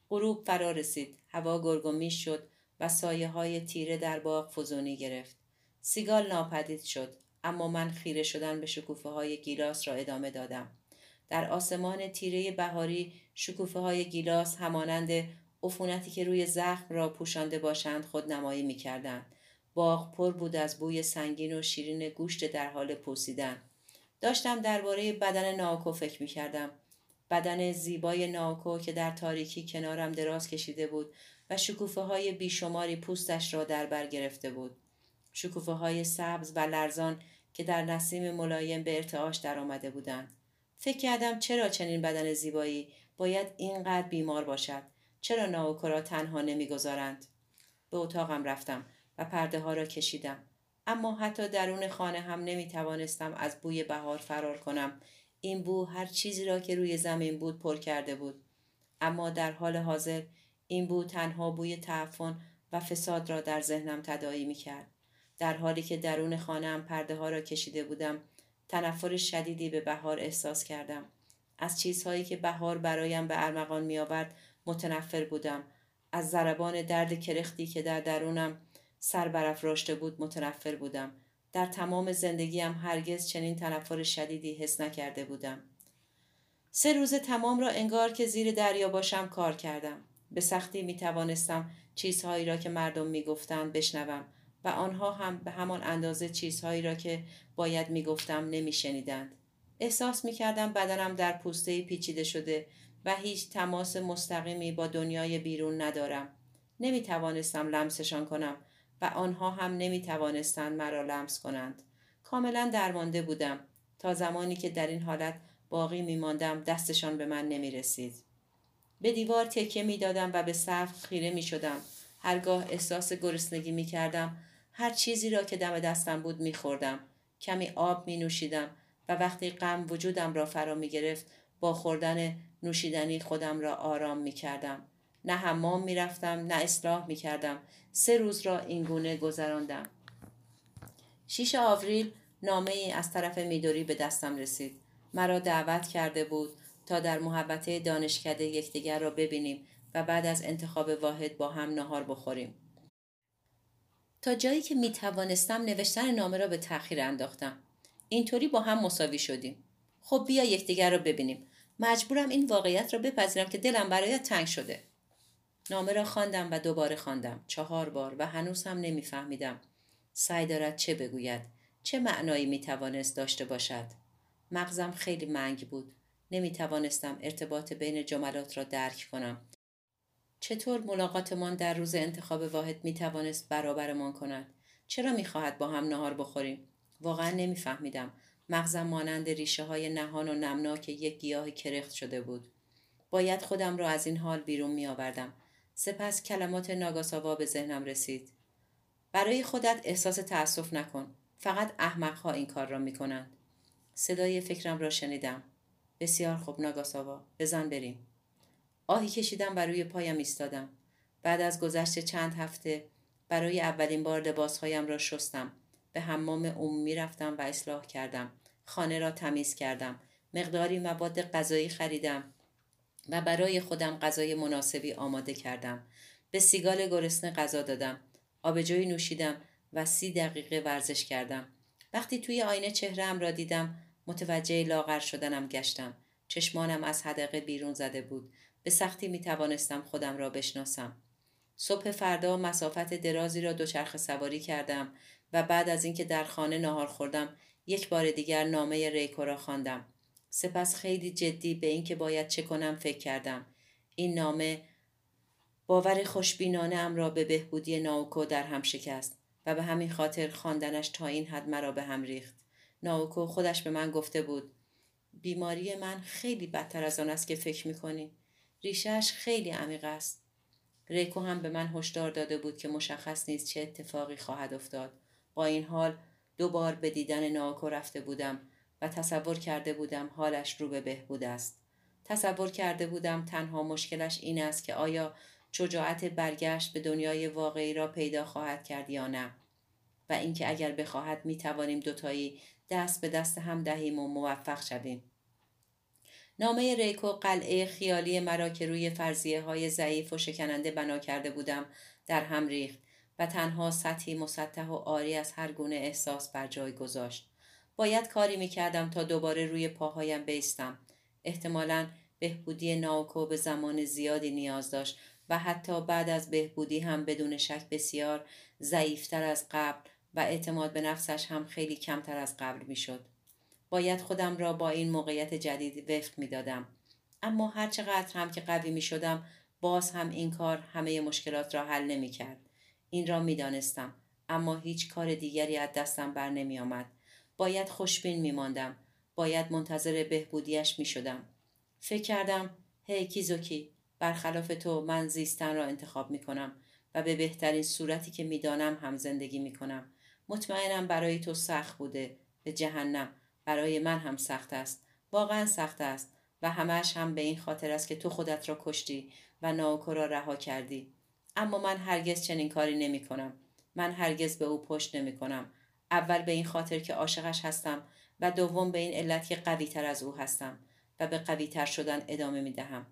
غروب فرا رسید. هوا گرگومی شد و سایه های تیره در باغ فزونی گرفت. سیگال ناپدید شد. اما من خیره شدن به شکوفه های گیلاس را ادامه دادم. در آسمان تیره بهاری شکوفه های گیلاس همانند عفونتی که روی زخم را پوشانده باشند خود نمایی می کردن. باغ پر بود از بوی سنگین و شیرین گوشت در حال پوسیدن. داشتم درباره بدن ناکو فکر می کردم. بدن زیبای ناکو که در تاریکی کنارم دراز کشیده بود و شکوفه های بیشماری پوستش را در بر گرفته بود. شکوفه های سبز و لرزان که در نسیم ملایم به ارتعاش در آمده بودند. فکر کردم چرا چنین بدن زیبایی باید اینقدر بیمار باشد چرا ناوکو را تنها نمی‌گذارند به اتاقم رفتم و پرده ها را کشیدم اما حتی درون خانه هم نمی توانستم از بوی بهار فرار کنم این بو هر چیزی را که روی زمین بود پر کرده بود اما در حال حاضر این بو تنها بوی تعفن و فساد را در ذهنم تدایی می کرد. در حالی که درون خانم پرده ها را کشیده بودم تنفر شدیدی به بهار احساس کردم. از چیزهایی که بهار برایم به ارمغان می آورد متنفر بودم. از ضربان درد کرختی که در درونم سر راشته بود متنفر بودم. در تمام زندگیم هرگز چنین تنفر شدیدی حس نکرده بودم. سه روز تمام را انگار که زیر دریا باشم کار کردم. به سختی می توانستم چیزهایی را که مردم می گفتند بشنوم و آنها هم به همان اندازه چیزهایی را که باید می‌گفتم نمیشنیدند احساس می‌کردم بدنم در پوسته پیچیده شده و هیچ تماس مستقیمی با دنیای بیرون ندارم نمی توانستم لمسشان کنم و آنها هم نمی توانستند مرا لمس کنند کاملا درمانده بودم تا زمانی که در این حالت باقی می ماندم دستشان به من نمی رسید. به دیوار تکیه می دادم و به سقف خیره می شدم. هرگاه احساس گرسنگی می کردم هر چیزی را که دم دستم بود میخوردم کمی آب می نوشیدم و وقتی غم وجودم را فرا می گرفت با خوردن نوشیدنی خودم را آرام می کردم. نه حمام می رفتم نه اصلاح می کردم. سه روز را این گونه گذراندم. شیش آوریل نامه ای از طرف میدوری به دستم رسید. مرا دعوت کرده بود تا در محبته دانشکده یکدیگر را ببینیم و بعد از انتخاب واحد با هم نهار بخوریم. تا جایی که می توانستم نوشتن نامه را به تأخیر انداختم. اینطوری با هم مساوی شدیم. خب بیا یکدیگر را ببینیم. مجبورم این واقعیت را بپذیرم که دلم برایت تنگ شده. نامه را خواندم و دوباره خواندم. چهار بار و هنوز هم نمیفهمیدم. سعی دارد چه بگوید. چه معنایی می توانست داشته باشد؟ مغزم خیلی منگ بود. نمی توانستم ارتباط بین جملات را درک کنم. چطور ملاقاتمان در روز انتخاب واحد می توانست برابرمان کند؟ چرا می خواهد با هم نهار بخوریم؟ واقعا نمیفهمیدم. مغزم مانند ریشه های نهان و نمناک یک گیاه کرخت شده بود. باید خودم را از این حال بیرون می آوردم سپس کلمات ناگاساوا به ذهنم رسید. برای خودت احساس تأسف نکن. فقط احمقها این کار را می کنند صدای فکرم را شنیدم. بسیار خوب ناگاساوا. بزن بریم. آهی کشیدم و روی پایم ایستادم. بعد از گذشت چند هفته برای اولین بار لباسهایم را شستم. به حمام عمومی رفتم و اصلاح کردم. خانه را تمیز کردم. مقداری مواد غذایی خریدم. و برای خودم غذای مناسبی آماده کردم. به سیگال گرسنه غذا دادم. آبجوی نوشیدم و سی دقیقه ورزش کردم. وقتی توی آینه چهرم را دیدم متوجه لاغر شدنم گشتم. چشمانم از حدقه بیرون زده بود. به سختی می توانستم خودم را بشناسم. صبح فردا مسافت درازی را دوچرخه سواری کردم و بعد از اینکه در خانه نهار خوردم یک بار دیگر نامه ریکو را خواندم. سپس خیلی جدی به اینکه باید چه کنم فکر کردم. این نامه باور خوشبینانه ام را به بهبودی ناوکو در هم شکست و به همین خاطر خواندنش تا این حد مرا به هم ریخت. ناوکو خودش به من گفته بود بیماری من خیلی بدتر از آن است که فکر می‌کنی. ریشهش خیلی عمیق است. ریکو هم به من هشدار داده بود که مشخص نیست چه اتفاقی خواهد افتاد. با این حال دو بار به دیدن ناوکو رفته بودم. و تصور کرده بودم حالش رو به بهبود است. تصور کرده بودم تنها مشکلش این است که آیا شجاعت برگشت به دنیای واقعی را پیدا خواهد کرد یا نه. و اینکه اگر بخواهد می توانیم دوتایی دست به دست هم دهیم و موفق شویم. نامه ریکو قلعه خیالی مرا که روی فرضیه های ضعیف و شکننده بنا کرده بودم در هم ریخت و تنها سطحی مسطح و آری از هر گونه احساس بر جای گذاشت. باید کاری می کردم تا دوباره روی پاهایم بیستم احتمالا بهبودی ناوکو به زمان زیادی نیاز داشت و حتی بعد از بهبودی هم بدون شک بسیار ضعیفتر از قبل و اعتماد به نفسش هم خیلی کمتر از قبل می‌شد. باید خودم را با این موقعیت جدید وفق می دادم. اما هرچقدر هم که قوی می شدم باز هم این کار همه مشکلات را حل نمی کرد. این را می دانستم. اما هیچ کار دیگری از دستم بر نمی آمد. باید خوشبین می ماندم. باید منتظر بهبودیش می شدم. فکر کردم هی کیزوکی برخلاف تو من زیستن را انتخاب می کنم و به بهترین صورتی که می‌دانم هم زندگی می کنم. مطمئنم برای تو سخت بوده به جهنم برای من هم سخت است واقعا سخت است و همش هم به این خاطر است که تو خودت را کشتی و ناوکو را رها کردی اما من هرگز چنین کاری نمی کنم من هرگز به او پشت نمی کنم اول به این خاطر که عاشقش هستم و دوم به این علت که قوی تر از او هستم و به قوی تر شدن ادامه می دهم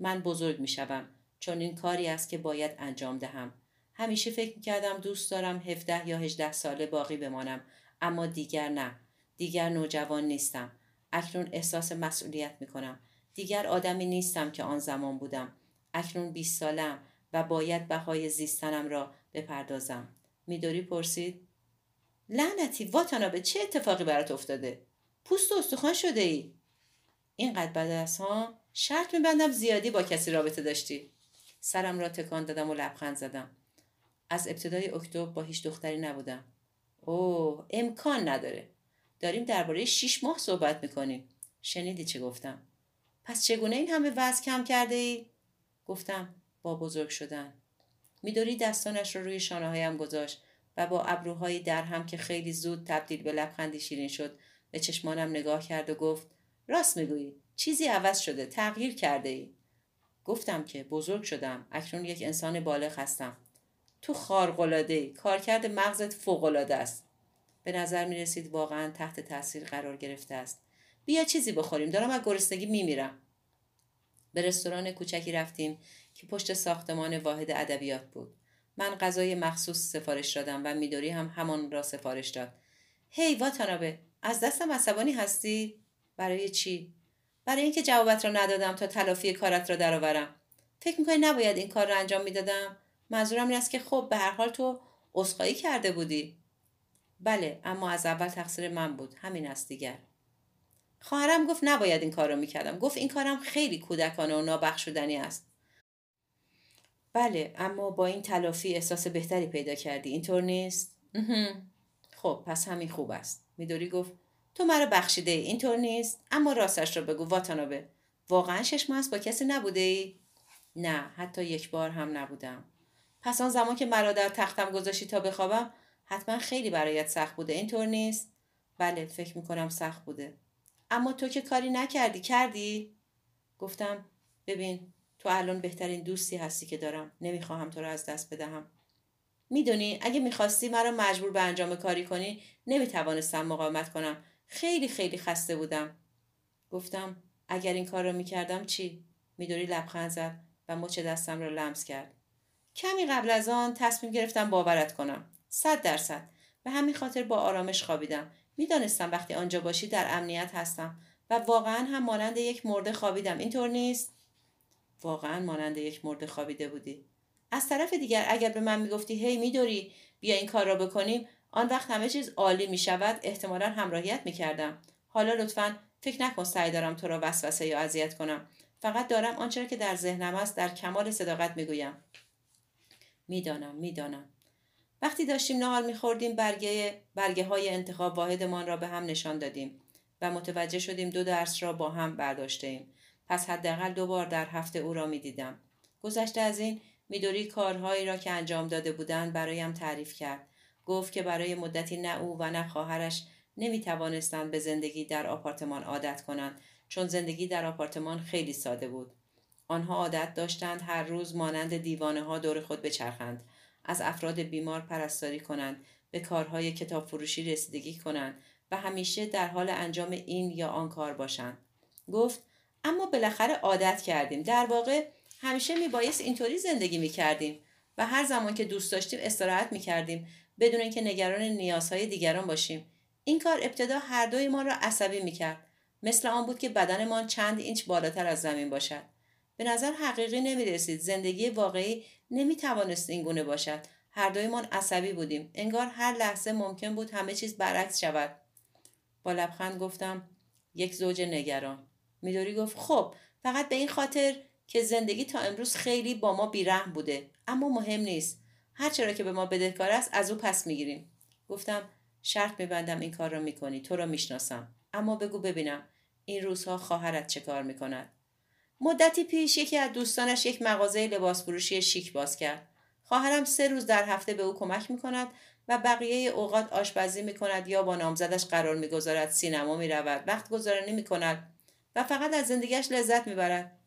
من بزرگ می شوم چون این کاری است که باید انجام دهم. همیشه فکر می کردم دوست دارم 17 یا 18 ساله باقی بمانم اما دیگر نه. دیگر نوجوان نیستم. اکنون احساس مسئولیت می کنم دیگر آدمی نیستم که آن زمان بودم. اکنون 20 سالم و باید بهای زیستنم را بپردازم. میدوری پرسید؟ لعنتی به چه اتفاقی برات افتاده؟ پوست و استخوان شده ای. اینقدر بد است ها؟ شرط میبندم زیادی با کسی رابطه داشتی. سرم را تکان دادم و لبخند زدم. از ابتدای اکتبر با هیچ دختری نبودم. اوه امکان نداره. داریم درباره شیش ماه صحبت می‌کنیم. شنیدی چه گفتم؟ پس چگونه این همه وزن کم کرده ای؟ گفتم با بزرگ شدن. میدوری دستانش را رو روی شانه هایم گذاشت. و با ابروهایی در هم که خیلی زود تبدیل به لبخندی شیرین شد به چشمانم نگاه کرد و گفت راست می‌گویی چیزی عوض شده تغییر کرده ای گفتم که بزرگ شدم اکنون یک انسان بالغ هستم. تو خارقلاده ای کارکرد مغزت فوقالعاده است. به نظر می رسید واقعا تحت تاثیر قرار گرفته است. بیا چیزی بخوریم دارم از گرسنگی میمیرم به رستوران کوچکی رفتیم که پشت ساختمان واحد ادبیات بود. من غذای مخصوص سفارش دادم و میدوری هم همان را سفارش داد. هی hey, واتانابه از دستم عصبانی هستی؟ برای چی؟ برای اینکه جوابت را ندادم تا تلافی کارت را درآورم. فکر می‌کنی نباید این کار را انجام می‌دادم؟ منظورم این است که خب به هر حال تو عذرخواهی کرده بودی. بله اما از اول تقصیر من بود. همین است دیگر. خواهرم گفت نباید این کار را می‌کردم. گفت این کارم خیلی کودکانه و نابخشودنی است. بله اما با این تلافی احساس بهتری پیدا کردی. اینطور نیست؟ خب پس همین خوب است. میدوری گفت تو مرا بخشیده ای. اینطور نیست؟ اما راستش را بگو واتانابه واقعا شش ماه با کسی نبوده ای؟ نه حتی یک بار هم نبودم. پس آن زمان که مرا در تختم گذاشتی تا بخوابم حتما خیلی برایت سخت بوده. اینطور نیست؟ بله فکر می‌کنم سخت بوده. اما تو که کاری نکردی کردی؟ گفتم ببین تو الان بهترین دوستی هستی که دارم. نمی‌خواهم تو را از دست بدهم. می‌دونی اگه می‌خواستی مرا مجبور به انجام کاری کنی نمی‌توانستم مقاومت کنم. خیلی خیلی خسته بودم. گفتم اگر این کار را می‌کردم چی؟ می‌دونی لبخند زد و مچ دستم را لمس کرد. کمی قبل از آن تصمیم گرفتم باورت کنم. صد درصد. به همین خاطر با آرامش خوابیدم. می‌دانستم وقتی آنجا باشی در امنیت هستم و واقعا هم مانند یک مرده خوابیدم. اینطور نیست؟ واقعا مانند یک مرده خوابیده بودی. از طرف دیگر اگر به من می‌گفتی هی میدوری بیا این کار را بکنیم. آن وقت همه چیز عالی می شود احتمالا همراهیت می کردم. حالا لطفا فکر نکن سعی دارم تو را وسوسه یا اذیت کنم. فقط دارم آنچه که در ذهنم است در کمال صداقت می‌گویم. می‌دانم می‌دانم. وقتی داشتیم نهار میخوردیم برگه, برگه های انتخاب واحدمان را به هم نشان دادیم و متوجه شدیم دو درس را با هم برداشته ایم. پس حداقل دو بار در هفته او را می‌دیدم. گذشته از این میدوری کارهایی را که انجام داده بودند برایم تعریف کرد. گفت که برای مدتی نه او و نه خواهرش نمی توانستند به زندگی در آپارتمان عادت کنند چون زندگی در آپارتمان خیلی ساده بود. آنها عادت داشتند هر روز مانند دیوانه ها دور خود بچرخند از افراد بیمار پرستاری کنند به کارهای کتاب فروشی رسیدگی کنند و همیشه در حال انجام این یا آن کار باشند گفت اما بالاخره عادت کردیم. در واقع همیشه میبایست اینطوری زندگی می‌کردیم و هر زمان که دوست داشتیم استراحت می‌کردیم بدون اینکه نگران نیازهای دیگران باشیم. این کار ابتدا هر دوی ما را عصبی می‌کرد مثل آن بود که بدنمان چند اینچ بالاتر از زمین باشد. به نظر حقیقی نمی رسید. زندگی واقعی نمی توانست این گونه باشد. هر دویمان عصبی بودیم. انگار هر لحظه ممکن بود همه چیز برعکس شود. با لبخند گفتم یک زوج نگران. میدوری گفت خب فقط به این خاطر که زندگی تا امروز خیلی با ما بیرحم بوده اما مهم نیست. هر چرا که به ما بدهکار است از او پس می‌گیریم. گفتم شرط میبندم این کار را می‌کنی تو را می‌شناسم. اما بگو ببینم این روزها خواهرت چه کار می‌کند؟ مدتی پیش یکی از دوستانش یک مغازه لباس فروشی شیک باز کرد. خواهرم سه روز در هفته به او کمک می کند و بقیه اوقات آشپزی می کند یا با نامزدش قرار می گذارد سینما می رود وقت گذرانی می کند و فقط از زندگیش لذت می برد.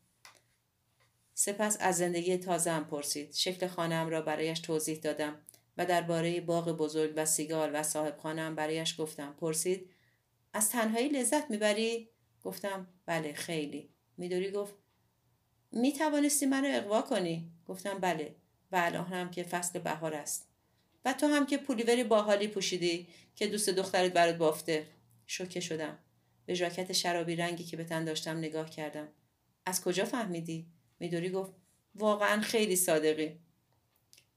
سپس از زندگی تازه هم پرسید. شکل خانم را برایش توضیح دادم و درباره باغ بزرگ و سیگال و صاحب خانم برایش گفتم. پرسید از تنهایی لذت می‌بری؟ گفتم بله خیلی. میدوری گفت می توانستی منو اقوا کنی گفتم بله و الان هم که فصل بهار است و تو هم که پولیوری باحالی پوشیدی که دوست دخترت برات بافته شوکه شدم به ژاکت شرابی رنگی که به تن داشتم نگاه کردم. از کجا فهمیدی؟ میدوری گفت واقعا خیلی صادقی.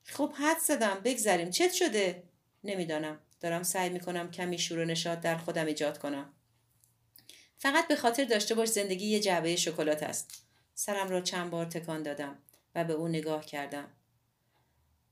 خب حد زدم بگذریم. چت شده؟ نمی‌دانم. دارم سعی می‌کنم کمی شور و نشاد در خودم ایجاد کنم. فقط به خاطر داشته باش زندگی یه جعبه شکلات است. سرم را چند بار تکان دادم و به او نگاه کردم.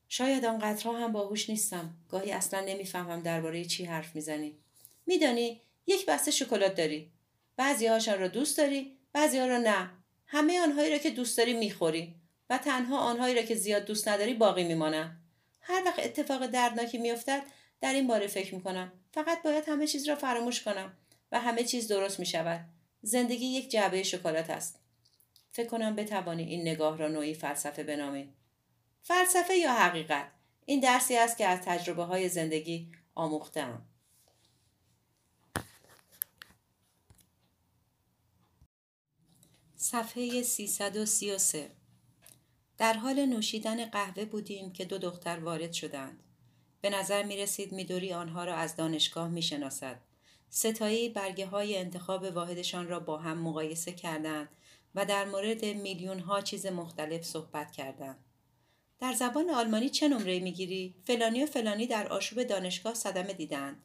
شاید آنقدرها هم باهوش نیستم. گاهی اصلا نمی‌فهمم درباره چی حرف می‌زنی. میدانی یک بسته شکلات داری. بعضی هاشان را دوست داری، بعضی ها را نه. همه آنهایی را که دوست داری می‌خوری و تنها آنهایی را که زیاد دوست نداری باقی میمانند. هر وقت اتفاق دردناکی میافتد در این باره فکر می‌کنم. فقط باید همه چیز را فراموش کنم و همه چیز درست می شود. زندگی یک جعبه شکلات است فکر کنم بتوانی این نگاه را نوعی فلسفه بنامی فلسفه یا حقیقت این درسی است که از تجربه های زندگی آموختم صفحه 333 در حال نوشیدن قهوه بودیم که دو دختر وارد شدند. به نظر می رسید میدوری آنها را از دانشگاه می شناسد. ستایی برگه های انتخاب واحدشان را با هم مقایسه کردند و در مورد میلیون ها چیز مختلف صحبت کردند. در زبان آلمانی چه نمره می‌گیری؟ فلانی و فلانی در آشوب دانشگاه صدمه دیدند.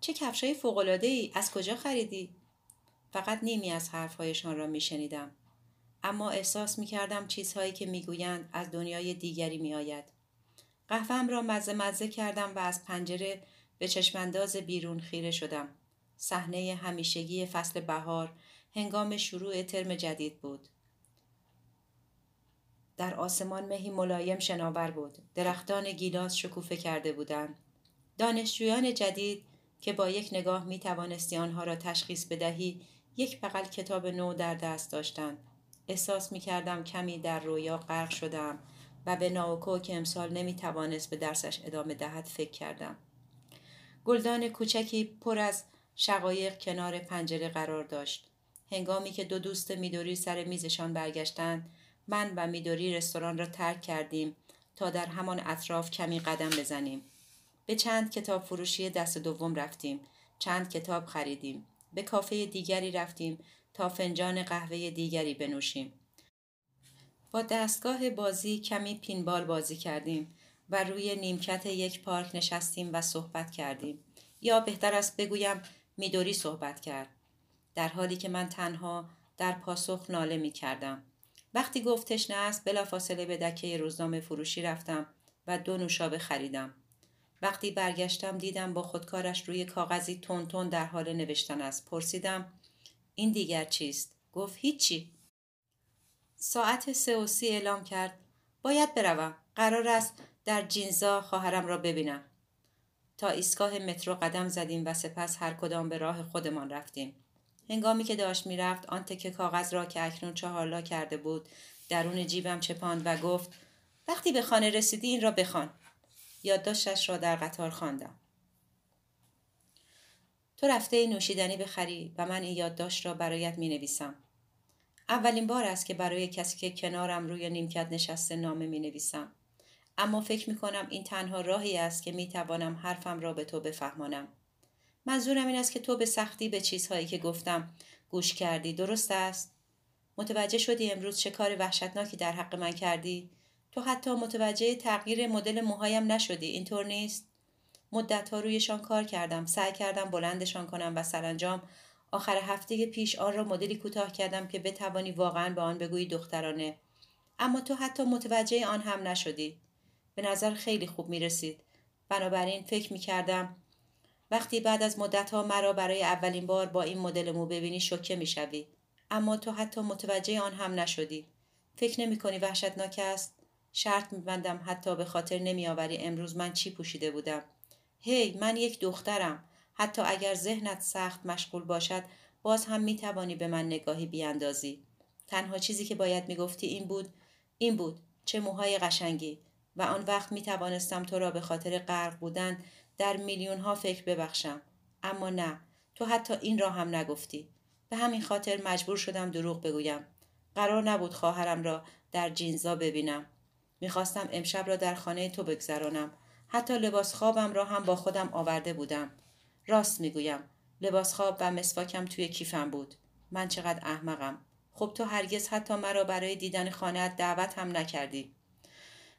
چه کفشای فوقلاده ای؟ از کجا خریدی؟ فقط نیمی از حرفهایشان را میشنیدم. اما احساس می کردم چیزهایی که می‌گویند از دنیای دیگری می آید. قهوهم را مزه مزه کردم و از پنجره به چشمانداز بیرون خیره شدم. صحنه همیشگی فصل بهار هنگام شروع ترم جدید بود. در آسمان مهی ملایم شناور بود. درختان گیلاس شکوفه کرده بودند. دانشجویان جدید که با یک نگاه می توانستی آنها را تشخیص بدهی یک بغل کتاب نو در دست داشتند. احساس می کردم کمی در رویا غرق شدم و به ناوکو که امسال نمی توانست به درسش ادامه دهد فکر کردم. گلدان کوچکی پر از شقایق کنار پنجره قرار داشت. هنگامی که دو دوست میدوری سر میزشان برگشتند من و میدوری رستوران را ترک کردیم تا در همان اطراف کمی قدم بزنیم. به چند کتاب فروشی دست دوم رفتیم. چند کتاب خریدیم. به کافه دیگری رفتیم تا فنجان قهوه دیگری بنوشیم. با دستگاه بازی کمی پینبال بازی کردیم و روی نیمکت یک پارک نشستیم و صحبت کردیم. یا بهتر است بگویم میدوری صحبت کرد. در حالی که من تنها در پاسخ ناله می کردم. وقتی گفتش نه است بلافاصله به دکه روزنامه فروشی رفتم و دو نوشابه خریدم. وقتی برگشتم دیدم با خودکارش روی کاغذی تون تون در حال نوشتن است. پرسیدم این دیگر چیست؟ گفت هیچی. ساعت سه و سی اعلام کرد. باید بروم. قرار است در جینزا خواهرم را ببینم. تا ایستگاه مترو قدم زدیم و سپس هر کدام به راه خودمان رفتیم. هنگامی که داشت می‌رفت آن تکه کاغذ را که اکنون چهارلا کرده بود درون جیبم چپاند و گفت وقتی به خانه رسیدی این را بخوان یادداشتش را در قطار خواندم تو رفته نوشیدنی بخری و من این یادداشت را برایت می نویسم. اولین بار است که برای کسی که کنارم روی نیمکت نشسته نامه می نویسم. اما فکر می کنم این تنها راهی است که می توانم حرفم را به تو بفهمانم. منظورم این است که تو به سختی به چیزهایی که گفتم گوش کردی درست است؟ متوجه شدی امروز چه کار وحشتناکی در حق من کردی؟ تو حتی متوجه تغییر مدل موهایم نشدی. اینطور نیست؟ مدت ها رویشان کار کردم. سعی کردم بلندشان کنم و سرانجام آخر هفته پیش آن را مدلی کوتاه کردم که بتوانی واقعا به آن بگویی دخترانه. اما تو حتی متوجه آن هم نشدی. به نظر خیلی خوب می رسید بنابراین فکر می کردم وقتی بعد از مدت ها مرا برای اولین بار با این مدل مو ببینی شوکه می شوی. اما تو حتی متوجه آن هم نشدی. فکر نمی کنی وحشتناک است؟ شرط میبندم حتی به خاطر نمیآوری امروز من چی پوشیده بودم. هی من یک دخترم. حتی اگر ذهنت سخت مشغول باشد باز هم می توانی به من نگاهی بیاندازی. تنها چیزی که باید می‌گفتی این بود این بود چه موهای قشنگی. و آن وقت می توانستم تو را به خاطر غرق بودن در میلیون ها فکر ببخشم. اما نه تو حتی این را هم نگفتی. به همین خاطر مجبور شدم دروغ بگویم. قرار نبود خواهرم را در جینزا ببینم. می‌خواستم امشب را در خانه تو بگذرانم حتی لباس خوابم را هم با خودم آورده بودم. راست می‌گویم. لباس خواب و مسواکم توی کیفم بود. من چقدر احمقم. خب تو هرگز حتی مرا برای دیدن خانه دعوت هم نکردی.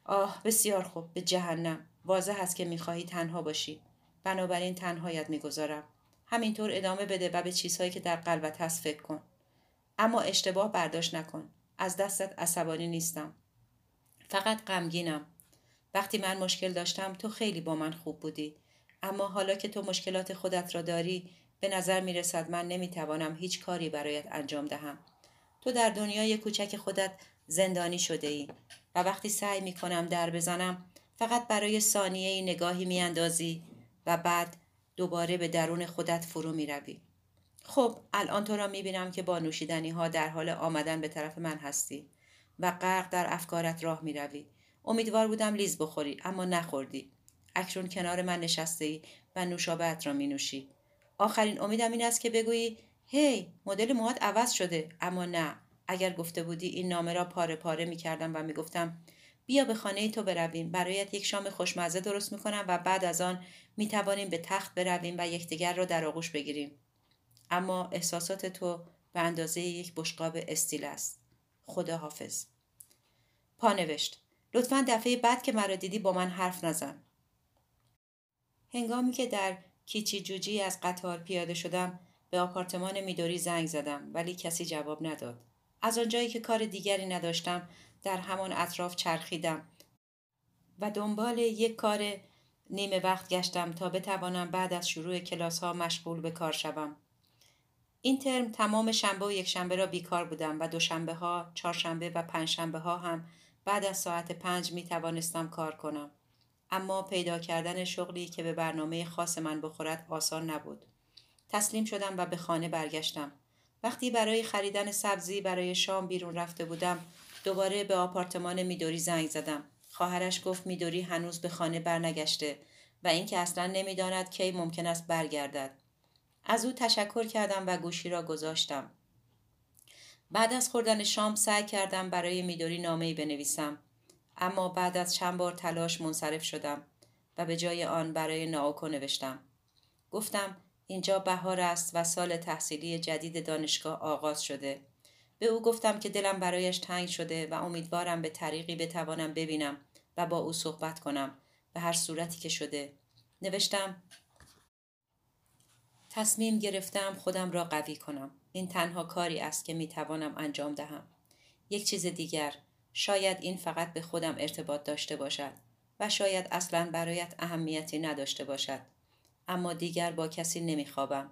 آه بسیار خوب به جهنم. واضح است که می‌خواهی تنها باشی. بنابراین تنهایت می‌گذارم. همینطور ادامه بده و به چیزهایی که در قلبت هست فکر کن. اما اشتباه برداشت نکن. از دستت عصبانی نیستم. فقط غمگینم. وقتی من مشکل داشتم تو خیلی با من خوب بودی اما حالا که تو مشکلات خودت را داری به نظر می رسد من نمی توانم هیچ کاری برایت انجام دهم تو در دنیای کوچک خودت زندانی شده ای و وقتی سعی می کنم در بزنم فقط برای ثانیه نگاهی می اندازی و بعد دوباره به درون خودت فرو می روی. خب الان تو را می‌بینم که با نوشیدنی ها در حال آمدن به طرف من هستی و غرق در افکارت راه می‌روی. امیدوار بودم لیز بخوری اما نخوردی. اکنون کنار من نشسته ای و نوشابهت را می نوشی. آخرین امیدم این است که بگویی هی مدل موهات عوض شده. اما نه. اگر گفته بودی این نامه را پاره پاره می کردم و می گفتم بیا به خانه تو برویم. برایت یک شام خوشمزه درست می کنم و بعد از آن می توانیم به تخت برویم و یکدیگر را در آغوش بگیریم. اما احساسات تو به اندازه یک بشقاب استیل است. خدا حافظ پانوشت. لطفا دفعه بعد که مرا دیدی با من حرف نزن. هنگامی که در کیچی جوجی از قطار پیاده شدم به آپارتمان میدوری زنگ زدم ولی کسی جواب نداد. از آنجایی که کار دیگری نداشتم در همان اطراف چرخیدم و دنبال یک کار نیمه وقت گشتم تا بتوانم بعد از شروع کلاس ها مشغول به کار شوم. این ترم تمام شنبه و یک شنبه را بیکار بودم و دوشنبه ها، چهارشنبه و پنجشنبه ها هم بعد از ساعت پنج می توانستم کار کنم. اما پیدا کردن شغلی که به برنامه خاص من بخورد آسان نبود. تسلیم شدم و به خانه برگشتم. وقتی برای خریدن سبزی برای شام بیرون رفته بودم دوباره به آپارتمان میدوری زنگ زدم. خواهرش گفت میدوری هنوز به خانه برنگشته و اینکه اصلا نمی‌داند کی ممکن است برگردد. از او تشکر کردم و گوشی را گذاشتم. بعد از خوردن شام سعی کردم برای میدوری نامه بنویسم اما بعد از چند بار تلاش منصرف شدم و به جای آن برای ناوکو نوشتم. گفتم اینجا بهار است و سال تحصیلی جدید دانشگاه آغاز شده. به او گفتم که دلم برایش تنگ شده و امیدوارم به طریقی بتوانم ببینم و با او صحبت کنم به هر صورتی که شده. نوشتم تصمیم گرفتم خودم را قوی کنم. این تنها کاری است که می توانم انجام دهم. یک چیز دیگر شاید این فقط به خودم ارتباط داشته باشد و شاید اصلا برایت اهمیتی نداشته باشد. اما دیگر با کسی نمیخوابم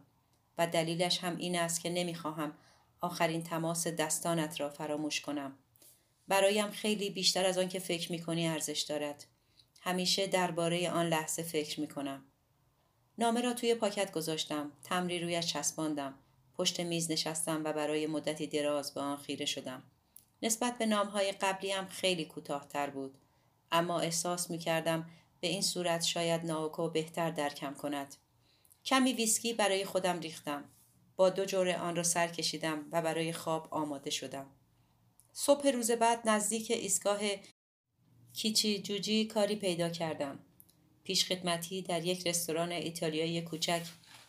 و دلیلش هم این است که نمی‌خواهم آخرین تماس دستانت را فراموش کنم. برایم خیلی بیشتر از آن که فکر می‌کنی ارزش دارد. همیشه درباره آن لحظه فکر می‌کنم. نامه را توی پاکت گذاشتم. تمری رویش چسباندم. پشت میز نشستم و برای مدتی دراز به آن خیره شدم. نسبت به نامهای قبلیم خیلی کوتاهتر بود. اما احساس می کردم به این صورت شاید ناوکو بهتر درکم کند. کمی ویسکی برای خودم ریختم. با دو جوره آن را سر کشیدم و برای خواب آماده شدم. صبح روز بعد نزدیک ایستگاه کیچی جوجی کاری پیدا کردم. پیش خدمتی در یک رستوران ایتالیایی کوچک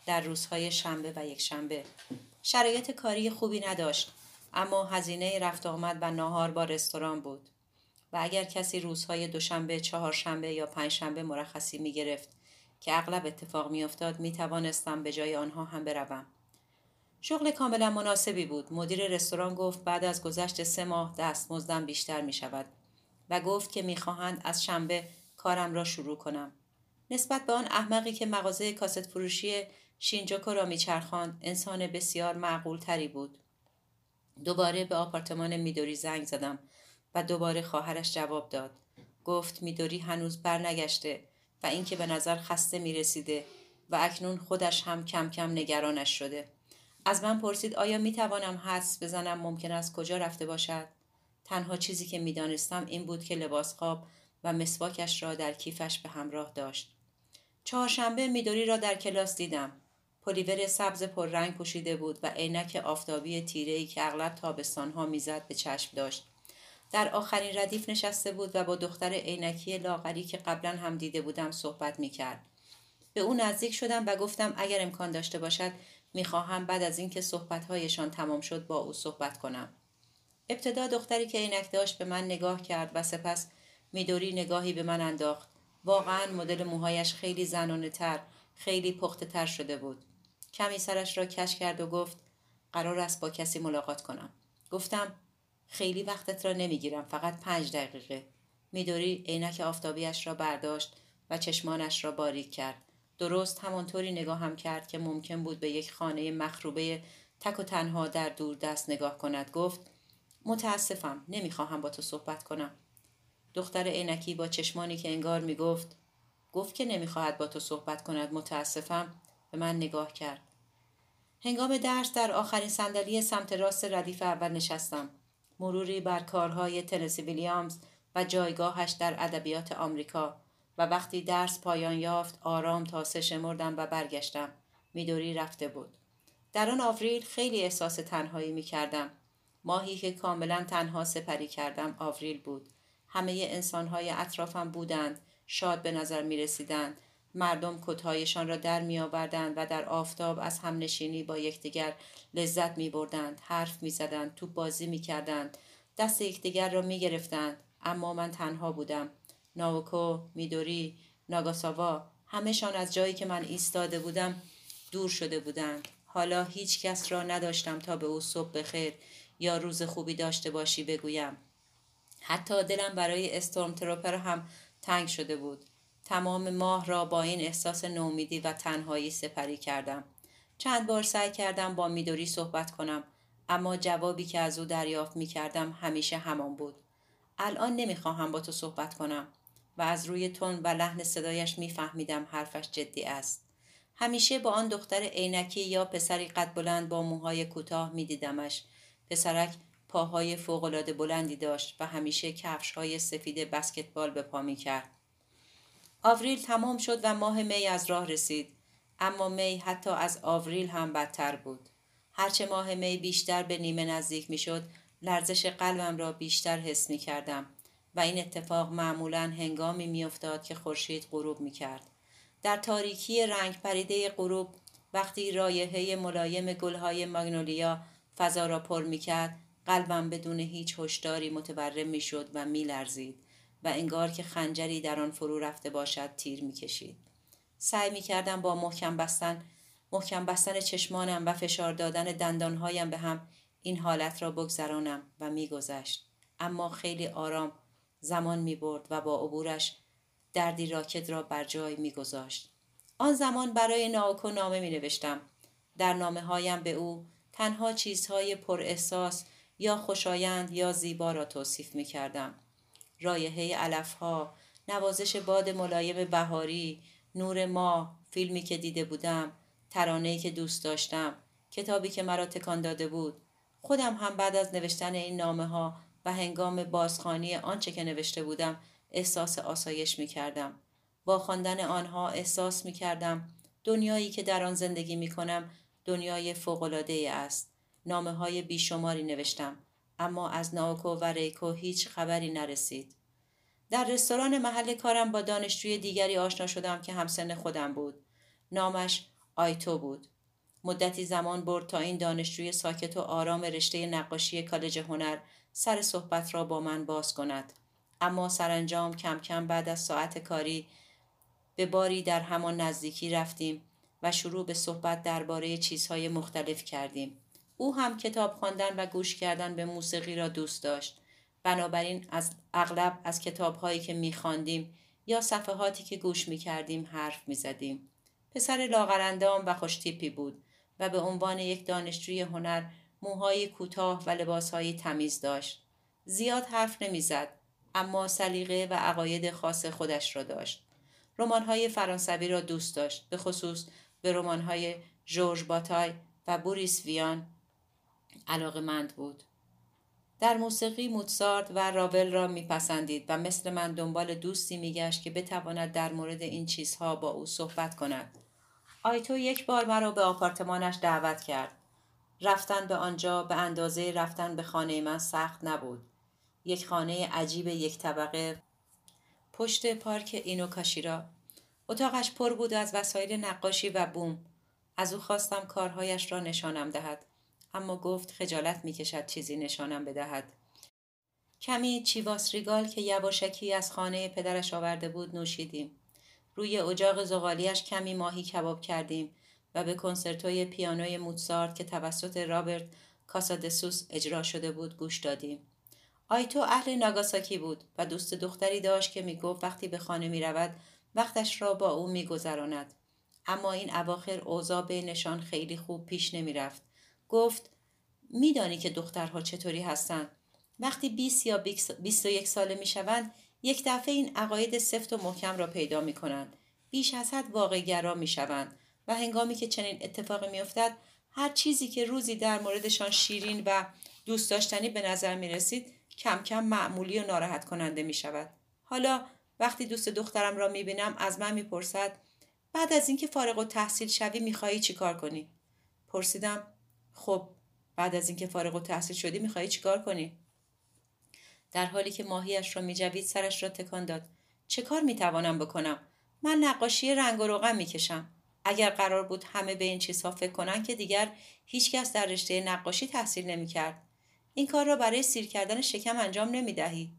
در روزهای شنبه و یک شنبه. شرایط کاری خوبی نداشت اما هزینه رفت آمد و ناهار با رستوران بود. و اگر کسی روزهای دوشنبه، چهارشنبه یا پنجشنبه مرخصی می گرفت که اغلب اتفاق می افتاد می توانستم به جای آنها هم بروم. شغل کاملا مناسبی بود. مدیر رستوران گفت بعد از گذشت سه ماه دستمزدم بیشتر می شود و گفت که می‌خواهند از شنبه کارم را شروع کنم. نسبت به آن احمقی که مغازه کاست فروشی شینجوکو را میچرخاند انسان بسیار معقول تری بود. دوباره به آپارتمان میدوری زنگ زدم و دوباره خواهرش جواب داد. گفت میدوری هنوز برنگشته و اینکه به نظر خسته می رسیده و اکنون خودش هم کم کم نگرانش شده. از من پرسید آیا می توانم حدس بزنم ممکن است کجا رفته باشد؟ تنها چیزی که می دانستم این بود که لباس خواب و مسواکش را در کیفش به همراه داشت. چهارشنبه میدوری را در کلاس دیدم. پلیور سبز پررنگ پوشیده بود و عینک آفتابی تیره‌ای که اغلب تابستانها می‌زد به چشم داشت. در آخرین ردیف نشسته بود و با دختر عینکی لاغری که قبلا هم دیده بودم صحبت می کرد. به او نزدیک شدم و گفتم اگر امکان داشته باشد می‌خواهم بعد از اینکه صحبتهایشان تمام شد با او صحبت کنم. ابتدا دختری که عینک داشت به من نگاه کرد و سپس میدوری نگاهی به من انداخت. واقعا مدل موهایش خیلی زنانه تر، خیلی پخته تر شده بود. کمی سرش را کش کرد و گفت قرار است با کسی ملاقات کنم. گفتم خیلی وقتت را نمی‌گیرم فقط پنج دقیقه میدوری عینک آفتابیش را برداشت و چشمانش را باریک کرد درست همانطوری نگاه هم کرد که ممکن بود به یک خانه مخروبه تک و تنها در دور دست نگاه کند گفت متاسفم نمی‌خواهم با تو صحبت کنم دختر عینکی با چشمانی که انگار می‌گفت گفت که نمی‌خواهد با تو صحبت کند متاسفم به من نگاه کرد هنگام درس در آخرین صندلی سمت راست ردیف اول نشستم. مروری بر کارهای تنسی ویلیامز و جایگاهش در ادبیات آمریکا و وقتی درس پایان یافت آرام تا سه شمردم و برگشتم. میدوری رفته بود. در آن آوریل خیلی احساس تنهایی می کردم. ماهی که کاملا تنها سپری کردم آوریل بود. همه انسانهای اطرافم بودند. شاد به نظر می رسیدند. مردم کتهایشان را در می آوردند و در آفتاب از همنشینی با یکدیگر لذت می بردند. حرف می زدند. توپ بازی می کردند. دست یکدیگر را می گرفتند. اما من تنها بودم. ناوکو، میدوری، ناگاساوا همهشان از جایی که من ایستاده بودم دور شده بودند. حالا هیچ کس را نداشتم تا به او صبح بخیر یا روز خوبی داشته باشی بگویم. حتی دلم برای استورم تروپر هم تنگ شده بود. تمام ماه را با این احساس نومیدی و تنهایی سپری کردم. چند بار سعی کردم با میدوری صحبت کنم اما جوابی که از او دریافت می کردم همیشه همان بود. الان نمی‌خواهم با تو صحبت کنم و از روی تون و لحن صدایش میفهمیدم حرفش جدی است. همیشه با آن دختر عینکی یا پسری قد بلند با موهای کوتاه میدیدمش. پسرک پاهای فوقالعاده بلندی داشت و همیشه کفش های سفید بسکتبال به پا می کرد. آوریل تمام شد و ماه می از راه رسید. اما می حتی از آوریل هم بدتر بود. هرچه ماه می بیشتر به نیمه نزدیک می شد لرزش قلبم را بیشتر حس می کردم و این اتفاق معمولا هنگامی می افتاد که خورشید غروب می کرد. در تاریکی رنگ پریده غروب وقتی رایحه ملایم گلهای ماگنولیا فضا را پر می کرد قلبم بدون هیچ هشداری متورم می شد و می لرزید و انگار که خنجری در آن فرو رفته باشد تیر می کشید. سعی می کردم با محکم بستن محکم بستن چشمانم و فشار دادن دندانهایم به هم این حالت را بگذرانم و میگذشت. اما خیلی آرام زمان می برد و با عبورش دردی راکت را بر جای میگذاشت. آن زمان برای ناوکو نامه می نوشتم در نامه هایم به او تنها چیزهای پر احساس یا خوشایند یا زیبا را توصیف می کردم. رایحه علف ها، نوازش باد ملایم بهاری، نور ماه، فیلمی که دیده بودم، ترانه‌ای که دوست داشتم، کتابی که مرا تکان داده بود، خودم هم بعد از نوشتن این نامه ها و هنگام بازخانی آنچه که نوشته بودم احساس آسایش می کردم. با خواندن آنها احساس می کردم دنیایی که در آن زندگی می کنم دنیای فوقلاده است. نامه های بیشماری نوشتم اما از ناوکو و ریکو هیچ خبری نرسید. در رستوران محل کارم با دانشجوی دیگری آشنا شدم که همسن خودم بود. نامش آیتو بود. مدتی زمان برد تا این دانشجوی ساکت و آرام رشته نقاشی کالج هنر سر صحبت را با من باز کند. اما سرانجام کم کم بعد از ساعت کاری به باری در همان نزدیکی رفتیم و شروع به صحبت درباره چیزهای مختلف کردیم. او هم کتاب خواندن و گوش کردن به موسیقی را دوست داشت. بنابراین از اغلب از کتابهایی که میخواندیم یا صفحاتی که گوش می‌کردیم حرف می‌زدیم. پسر لاغرندام و خوشتیپی بود و به عنوان یک دانشجوی هنر موهای کوتاه و لباسهای تمیز داشت. زیاد حرف نمی‌زد اما سلیقه و عقاید خاص خودش را داشت. رمان‌های فرانسوی را دوست داشت به خصوص به رمان‌های جورج باتای و بوریس ویان علاقمند بود. در موسیقی موتسارت و راول را میپسندید و مثل من دنبال دوستی میگشت که بتواند در مورد این چیزها با او صحبت کند. آیتو یک بار مرا به آپارتمانش دعوت کرد. رفتن به آنجا به اندازه رفتن به خانه من سخت نبود. یک خانه عجیب یک طبقه پشت پارک اینوکاشیرا. اتاقش پر بود از وسایل نقاشی و بوم. از او خواستم کارهایش را نشانم دهد. اما گفت خجالت می کشد چیزی نشانم بدهد. کمی چیواس ریگال که یواشکی از خانه پدرش آورده بود نوشیدیم. روی اجاق زغالیش کمی ماهی کباب کردیم و به کنسرتوی پیانوی موتسارت که توسط رابرت کاسادسوس اجرا شده بود گوش دادیم. آیتو اهل ناگاساکی بود و دوست دختری داشت که می‌گفت وقتی به خانه می رود وقتش را با او میگذراند. اما این اواخر اوضاع بینشان خیلی خوب پیش نمی رفت. گفت میدانی که دخترها چطوری هستند وقتی 20 یا 21 ساله می شوند یک دفعه این عقاید سفت و محکم را پیدا می کنند. بیش از حد واقع گرا می شوند و هنگامی که چنین اتفاقی می افتد هر چیزی که روزی در موردشان شیرین و دوست داشتنی به نظر می رسید کم کم معمولی و ناراحت کننده می شود. حالا وقتی دوست دخترم را می بینم از من می پرسد بعد از اینکه فارغ و تحصیل شوی می خواهی چیکار کنی؟ پرسیدم خب بعد از اینکه فارغ و تحصیل شدی می خواهی چیکار کنی؟ در حالی که ماهیش را می جوید سرش را تکان داد. چه کار می توانم بکنم؟ من نقاشی رنگ و روغن می کشم. اگر قرار بود همه به این چیزها فکر کنند که دیگر هیچکس در رشته نقاشی تحصیل نمی کرد. این کار را برای سیر کردن شکم انجام نمی دهی.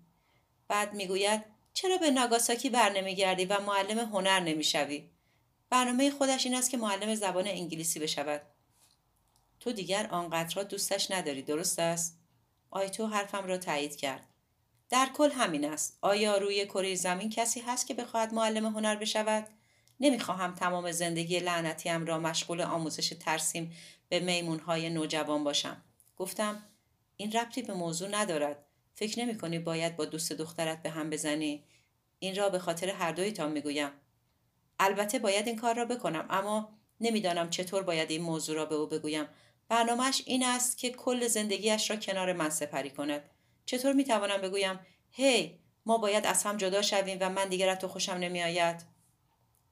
بعد می گوید چرا به ناگاساکی بر نمی گردی و معلم هنر نمی شوی؟ برنامه خودش این است که معلم زبان انگلیسی بشود. تو دیگر آنقدر را دوستش نداری درست است؟ آیتو حرفم را تایید کرد. در کل همین است. آیا روی کره زمین کسی هست که بخواهد معلم هنر بشود؟ نمی‌خواهم تمام زندگی لعنتیم را مشغول آموزش ترسیم به میمونهای نوجوان باشم. گفتم این ربطی به موضوع ندارد. فکر نمی کنی باید با دوست دخترت به هم بزنی؟ این را به خاطر هر دویتان می‌گویم. البته باید این کار را بکنم اما نمی‌دانم چطور باید این موضوع را به او بگویم. برنامهش این است که کل زندگیش را کنار من سپری کند. چطور می‌توانم بگویم هی ما باید از هم جدا شویم و من دیگر تو خوشم نمیآید؟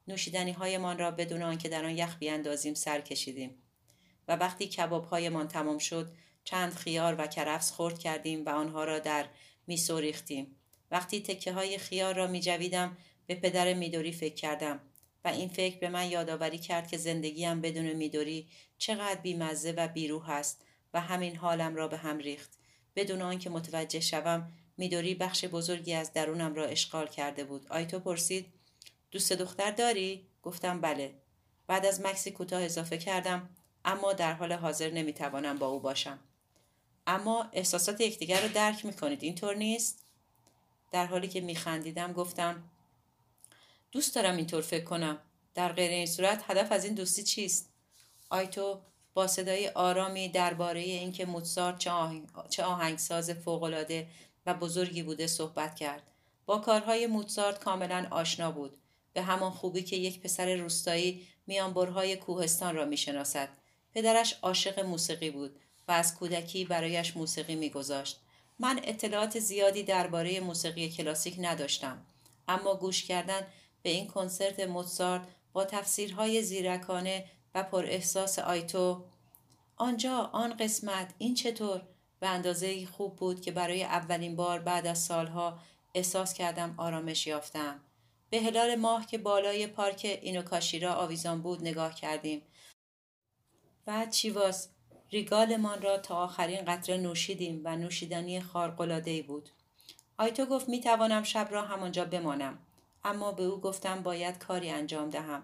نوشیدنی هایمان را بدون آنکه در آن یخ بیاندازیم سر کشیدیم. و وقتی کباب هایمان تمام شد چند خیار و کرفس خورد کردیم و آنها را در میسو ریختیم وقتی تکه های خیار را می جویدم به پدر میدوری فکر کردم. و این فکر به من یادآوری کرد که زندگیم بدون میدوری چقدر بیمزه و بیروح است و همین حالم را به هم ریخت. بدون آنکه متوجه شوم میدوری بخش بزرگی از درونم را اشغال کرده بود. آیتو پرسید دوست دختر داری؟ گفتم بله. بعد از مکسی کوتاه اضافه کردم اما در حال حاضر نمی‌توانم با او باشم. اما احساسات یکدیگر را درک می‌کنید. اینطور نیست؟ در حالی که میخندیدم گفتم دوست دارم اینطور فکر کنم. در غیر این صورت هدف از این دوستی چیست؟ آیتو با صدای آرامی درباره اینکه موتسارت چه, آهنگ... چه آهنگساز فوقالعاده و بزرگی بوده صحبت کرد. با کارهای موتسارت کاملا آشنا بود. به همان خوبی که یک پسر روستایی میانبرهای کوهستان را می‌شناسد. پدرش عاشق موسیقی بود و از کودکی برایش موسیقی میگذاشت. من اطلاعات زیادی درباره موسیقی کلاسیک نداشتم. اما گوش کردن به این کنسرت موتسارت با تفسیرهای زیرکانه و پر احساس آیتو آنجا آن قسمت این چطور به اندازه خوب بود که برای اولین بار بعد از سالها احساس کردم آرامش یافتم. به هلال ماه که بالای پارک اینوکاشیرا آویزان بود نگاه کردیم. بعد چیواس ریگالمان را تا آخرین قطره نوشیدیم و نوشیدنی خارق‌العاده‌ای بود. آیتو گفت می توانم شب را همانجا بمانم. اما به او گفتم باید کاری انجام دهم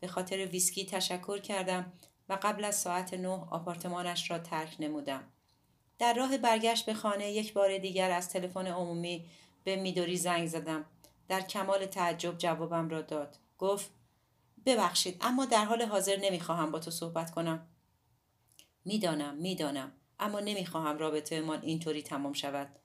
به خاطر ویسکی تشکر کردم و قبل از ساعت نه آپارتمانش را ترک نمودم. در راه برگشت به خانه یک بار دیگر از تلفن عمومی به میدوری زنگ زدم. در کمال تعجب جوابم را داد. گفت ببخشید اما در حال حاضر نمی‌خواهم با تو صحبت کنم. می‌دانم می‌دانم اما نمی‌خواهم رابطه من اینطوری تمام شود.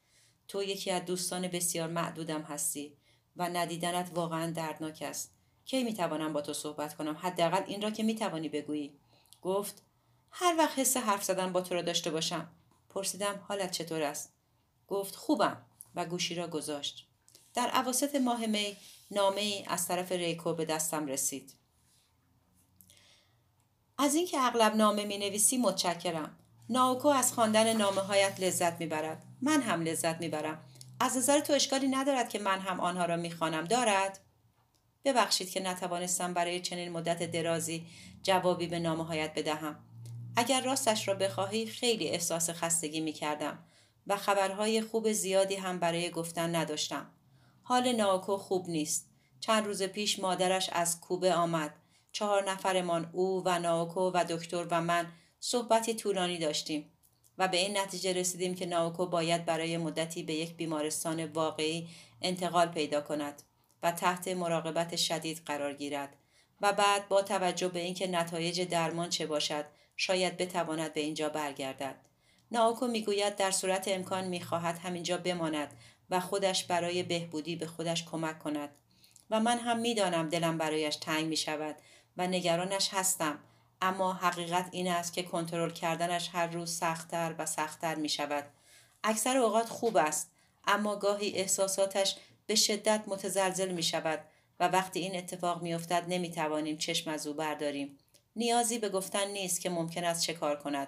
تو یکی از دوستان بسیار معدودم هستی و ندیدنت واقعا دردناک است. کی می‌توانم با تو صحبت کنم؟ حداقل این را که می‌توانی بگویی. گفت هر وقت حس حرف زدن با تو را داشته باشم. پرسیدم حالت چطور است؟ گفت خوبم و گوشی را گذاشت. در عواسط ماه می نامه ای از طرف ریکو به دستم رسید. از اینکه اغلب نامه می نویسی متشکرم. ناوکو از خواندن نامه هایت لذت می‌برد. من هم لذت می‌برم. از نظر تو اشکالی ندارد که من هم آنها را می‌خوانم دارد؟ ببخشید که نتوانستم برای چنین مدت درازی جوابی به هایت بدهم. اگر راستش را بخواهی خیلی احساس خستگی می کردم و خبرهای خوب زیادی هم برای گفتن نداشتم. حال ناکو خوب نیست. چند روز پیش مادرش از کوبه آمد. چهار نفرمان او و ناوکو و دکتر و من صحبتی طولانی داشتیم. و به این نتیجه رسیدیم که ناوکو باید برای مدتی به یک بیمارستان واقعی انتقال پیدا کند و تحت مراقبت شدید قرار گیرد و بعد با توجه به اینکه نتایج درمان چه باشد شاید بتواند به اینجا برگردد. ناوکو می‌گوید در صورت امکان می‌خواهد همینجا بماند و خودش برای بهبودی به خودش کمک کند. و من هم می‌دانم دلم برایش تنگ می شود و نگرانش هستم. اما حقیقت این است که کنترل کردنش هر روز سختتر و سختتر می شود. اکثر اوقات خوب است اما گاهی احساساتش به شدت متزلزل می شود و وقتی این اتفاق می افتد نمی توانیم چشم از او برداریم. نیازی به گفتن نیست که ممکن است چه کار کند.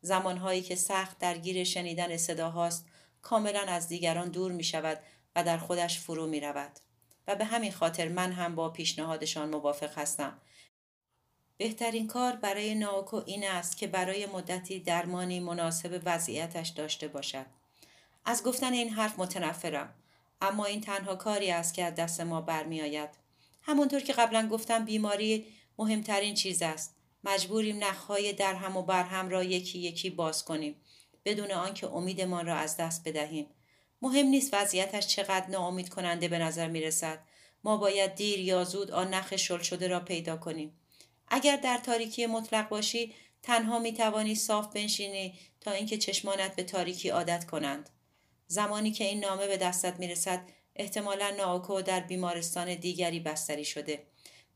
زمانهایی که سخت درگیر شنیدن صداهاست کاملا از دیگران دور می شود و در خودش فرو می رود. و به همین خاطر من هم با پیشنهادشان موافق هستم. بهترین کار برای ناوکو این است که برای مدتی درمانی مناسب وضعیتش داشته باشد. از گفتن این حرف متنفرم اما این تنها کاری است که از دست ما برمیآید. همانطور که قبلا گفتم بیماری مهمترین چیز است. مجبوریم نخهای در هم و بر هم را یکی یکی باز کنیم بدون آنکه امیدمان را از دست بدهیم. مهم نیست وضعیتش چقدر ناامید کننده به نظر می رسد. ما باید دیر یا زود آن نخ شل شده را پیدا کنیم. اگر در تاریکی مطلق باشی تنها می توانی صاف بنشینی تا اینکه چشمانت به تاریکی عادت کنند. زمانی که این نامه به دستت می رسد احتمالا ناوکو در بیمارستان دیگری بستری شده.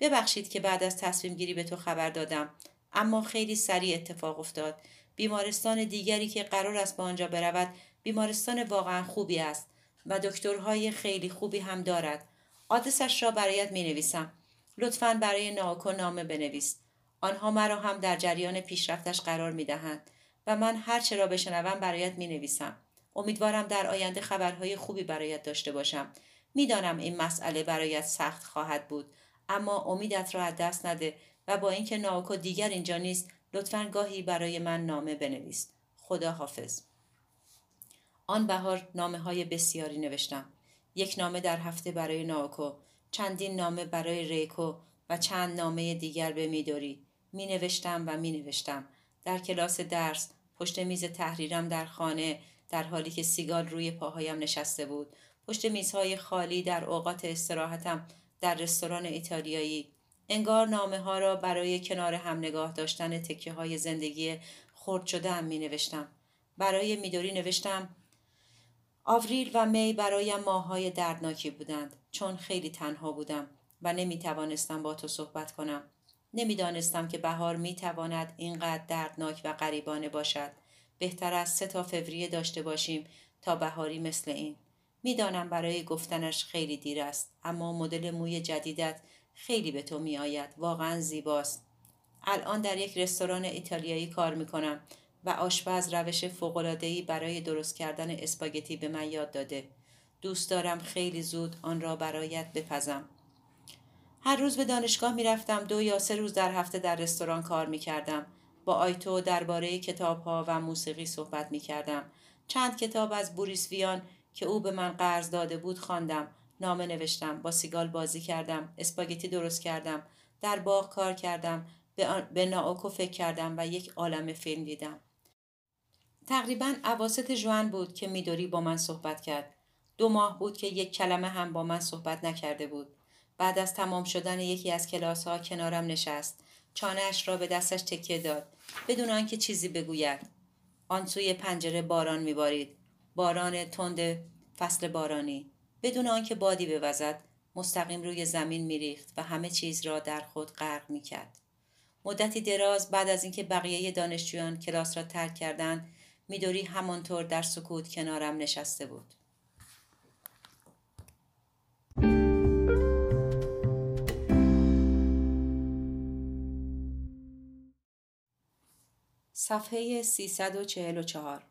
ببخشید که بعد از تصمیم گیری به تو خبر دادم اما خیلی سریع اتفاق افتاد. بیمارستان دیگری که قرار است به آنجا برود بیمارستان واقعا خوبی است و دکترهای خیلی خوبی هم دارد. آدرسش را برایت می نویسم. لطفا برای ناوکو نامه بنویس. آنها مرا هم در جریان پیشرفتش قرار می دهند و من هر چه را بشنوم برایت می نویسم. امیدوارم در آینده خبرهای خوبی برایت داشته باشم. می‌دانم این مسئله برایت سخت خواهد بود اما امیدت را از دست نده و با اینکه ناوکو دیگر اینجا نیست لطفا گاهی برای من نامه بنویس. خدا حافظ. آن بهار نامه های بسیاری نوشتم. یک نامه در هفته برای ناوکو، چندین نامه برای ریکو و چند نامه دیگر به میدوری. می نوشتم و می نوشتم. در کلاس درس، پشت میز تحریرم در خانه، در حالی که سیگال روی پاهایم نشسته بود. پشت میزهای خالی در اوقات استراحتم در رستوران ایتالیایی. انگار نامه ها را برای کنار هم نگاه داشتن تکه های زندگی خرد شده هم می نوشتم. برای میدوری نوشتم آوریل و می برایم ماهای دردناکی بودند چون خیلی تنها بودم و نمی توانستم با تو صحبت کنم. نمی‌دانستم که بهار می تواند اینقدر دردناک و غریبانه باشد. بهتر از سه تا فوریه داشته باشیم تا بهاری مثل این. می‌دانم برای گفتنش خیلی دیر است اما مدل موی جدیدت خیلی به تو می آید. واقعا زیباست. الان در یک رستوران ایتالیایی کار می کنم و آشپز روش فوق‌العاده‌ای برای درست کردن اسپاگتی به من یاد داده. دوست دارم خیلی زود آن را برایت بپزم. هر روز به دانشگاه می رفتم دو یا سه روز در هفته در رستوران کار می کردم. با آیتو درباره کتاب ها و موسیقی صحبت می کردم. چند کتاب از بوریس ویان که او به من قرض داده بود خواندم. نامه نوشتم. با سیگال بازی کردم. اسپاگتی درست کردم. در باغ کار کردم. به ناوکو فکر کردم و یک عالم فیلم دیدم. تقریبا عواست جوان بود که میدوری با من صحبت کرد. دو ماه بود که یک کلمه هم با من صحبت نکرده بود. بعد از تمام شدن یکی از کلاس ها کنارم نشست. چانهش را به دستش تکیه داد. بدون آنکه چیزی بگوید. آن سوی پنجره باران میبارید. باران تند فصل بارانی. بدون آنکه بادی بوزد مستقیم روی زمین میریخت و همه چیز را در خود غرق می‌کرد. مدتی دراز بعد از اینکه بقیه دانشجویان کلاس را ترک کردند میدوری همانطور در سکوت کنارم نشسته بود. صفحه 344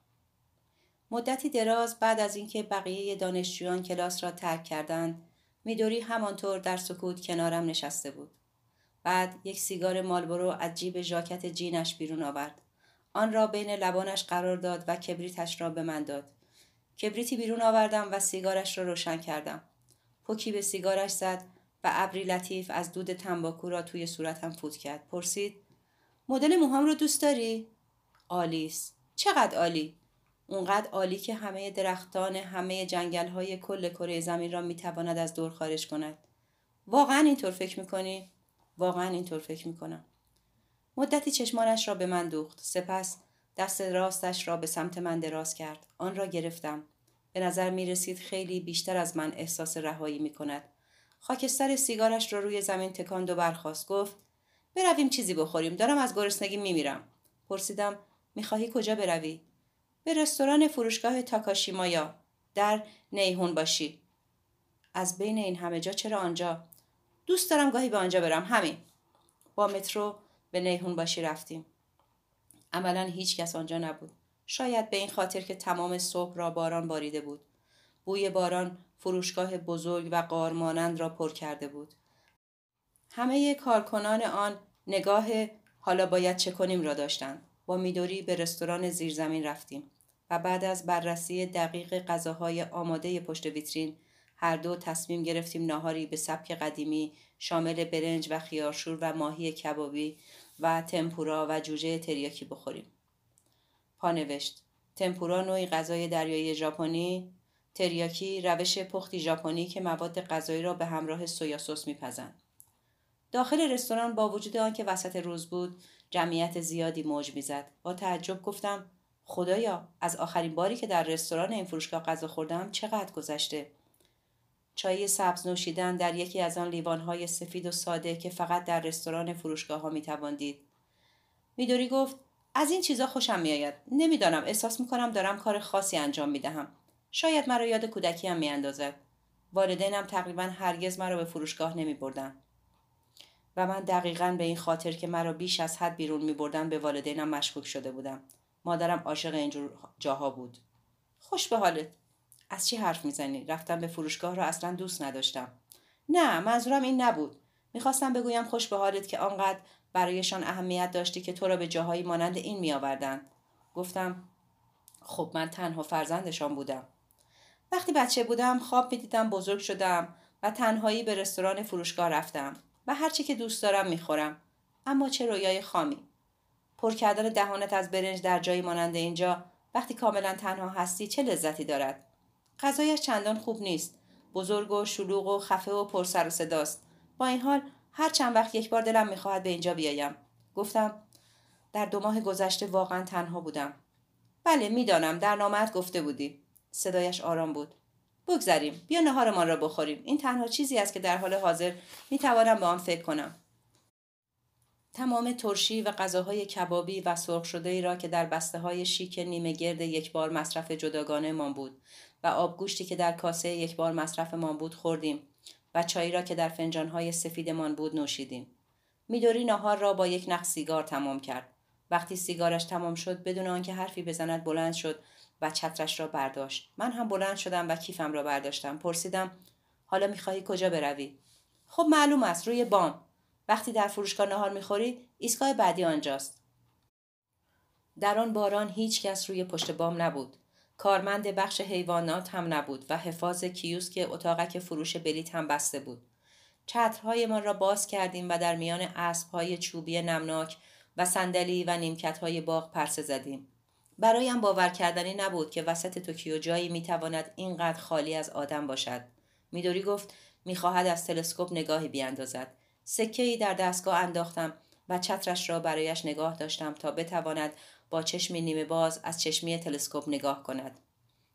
مدتی دراز بعد از اینکه بقیه دانشجویان کلاس را ترک کردند میدوری همانطور در سکوت کنارم نشسته بود. بعد یک سیگار مالبرو از جیب ژاکت جینش بیرون آورد. آن را بین لبانش قرار داد و کبریتش را به من داد. کبریتی بیرون آوردم و سیگارش را روشن کردم. پوکی به سیگارش زد و ابری لطیف از دود تنباکو را توی صورتم فوت کرد. پرسید مدل موهام رو دوست داری؟ آلیس. چقدر عالی؟ اونقدر عالی که همه درختان همه جنگل های کل کره زمین را می‌تواند از دور خارج کند. واقعا اینطور فکر می‌کنی؟ واقعا اینطور فکر می‌کنم. مدتی چشمانش را به من دوخت. سپس دست راستش را به سمت من دراز کرد. آن را گرفتم. به نظر می رسید خیلی بیشتر از من احساس رهایی می کند. خاکستر سیگارش را روی زمین تکاند و برخواست گفت برویم چیزی بخوریم. دارم از گرسنگی میمیرم پرسیدم می‌خواهی کجا بروی؟ به رستوران فروشگاه تاکاشیمایا. در نیهون باشی. از بین این همه جا چرا آنجا؟ دوست دارم گاهی به آنجا برم. همین. با مترو به نیهون باشی رفتیم. عملا هیچ کس آنجا نبود. شاید به این خاطر که تمام صبح را باران باریده بود. بوی باران فروشگاه بزرگ و قارمانند را پر کرده بود. همه کارکنان آن نگاه حالا باید چه کنیم را داشتند. با میدوری به رستوران زیرزمین رفتیم و بعد از بررسی دقیق غذاهای آماده پشت ویترین هر دو تصمیم گرفتیم ناهاری به سبک قدیمی شامل برنج و خیارشور و ماهی کبابی و تمپورا و جوجه تریاکی بخوریم. پانوشت تمپورا نوعی غذای دریایی ژاپنی. تریاکی روش پختی ژاپنی که مواد غذایی را به همراه سویا سس میپزند داخل رستوران با وجود آنکه وسط روز بود جمعیت زیادی موج می‌زد. با تعجب گفتم خدایا از آخرین باری که در رستوران این فروشگاه غذا خوردم چقدر گذشته؟ چای سبز نوشیدن در یکی از آن لیوانهای سفید و ساده که فقط در رستوران فروشگاه ها می‌توان دید میدوری گفت از این چیزا خوشم میآید نمی‌دانم احساس می‌کنم دارم کار خاصی انجام می‌دهم شاید مرا یاد کودکی هم میاندازد والدینم تقریبا هرگز مرا به فروشگاه نمی بردن. و من دقیقا به این خاطر که مرا بیش از حد بیرون می بردن به والدینم مشکوک شده بودم. مادرم عاشق اینجور جاها بود. خوش به حالت. از چی حرف می‌زنی؟ رفتم به فروشگاه را اصلا دوست نداشتم. نه منظورم این نبود. می‌خواستم بگویم خوش به حالت که آنقدر برایشان اهمیت داشتی که تو را به جاهایی مانند این میآوردند. گفتم خب من تنها فرزندشان بودم. وقتی بچه بودم خواب می‌دیدم بزرگ شدم و تنهایی به رستوران فروشگاه رفتم و هرچی که دوست دارم می‌خورم اما چه رویای خامی پر کردن دهانت از برنج در جایی مانند اینجا وقتی کاملا تنها هستی چه لذتی دارد غذایش چندان خوب نیست. بزرگ و شلوغ و خفه و پرسر و صداست. با این حال هر چند وقت یک بار دلم می‌خواهد به اینجا بیایم. گفتم در دو ماه گذشته واقعا تنها بودم. بله می‌دانم در نامت گفته بودی. صدایش آرام بود. بگذریم بیا نهارمان را بخوریم. این تنها چیزی است که در حال حاضر می توانم به آن فکر کنم. تمام ترشی و غذاهای کبابی و سرخ شده ای را که در بسته های شیک نیمه گرد یک بار مصرف جداگانه من بود. و آبگوشتی که در کاسه یک بار مصرف من بود خوردیم و چایی را که در فنجان های سفیدمان بود نوشیدیم. میدوری نهار را با یک نخ سیگار تمام کرد. وقتی سیگارش تمام شد بدون آنکه حرفی بزند بلند شد و چترش را برداشت. من هم بلند شدم و کیفم را برداشتم. پرسیدم حالا می‌خواهی کجا بروی؟ خب معلوم است روی بام. وقتی در فروشگاه نهار می‌خوری ایستگاه بعدی آنجاست. در آن باران هیچ کس روی پشت بام نبود. کارمند بخش حیوانات هم نبود و حفاظ کیوسک اتاقک فروش بلیت هم بسته بود. چترهایمان را باز کردیم و در میان اسبهای چوبی نمناک و صندلی و نیمکتهای باغ پرسه زدیم. برایم باور کردنی نبود که وسط توکیو جایی می‌تواند اینقدر خالی از آدم باشد. میدوری گفت می‌خواهد از تلسکوپ نگاهی بیاندازد. سکه ای در دستگاه انداختم و چترش را برایش نگاه داشتم تا بتواند با چشمی نیمه باز از چشمی تلسکوپ نگاه کند.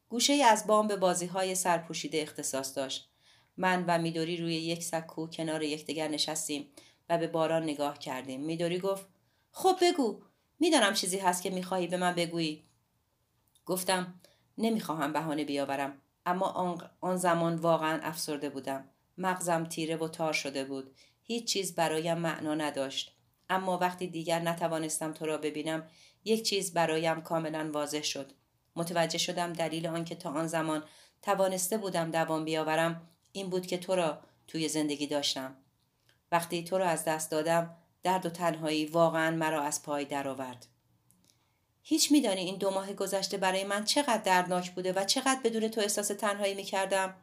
گوشه ای از بام به بازی های سرپوشیده اختصاص داشت. من و میدوری روی یک سکو کنار یکدیگر نشستیم و به باران نگاه کردیم. میدوری گفت خب بگو می‌دانم چیزی هست که می‌خواهی به من بگویی. گفتم نمی‌خواهم بهانه بیاورم. اما آن زمان واقعا افسرده بودم. مغزم تیره و تار شده بود. هیچ چیز برایم معنا نداشت. اما وقتی دیگر نتوانستم تو را ببینم یک چیز برایم کاملا واضح شد. متوجه شدم دلیل آنکه تا آن زمان توانسته بودم دوام بیاورم این بود که تو را توی زندگی داشتم. وقتی تو را از دست دادم درد و تنهایی واقعا مرا از پای درآورد. هیچ میدانی این دو ماه گذشته برای من چقدر دردناک بوده و چقدر بدون تو احساس تنهایی می‌کردم؟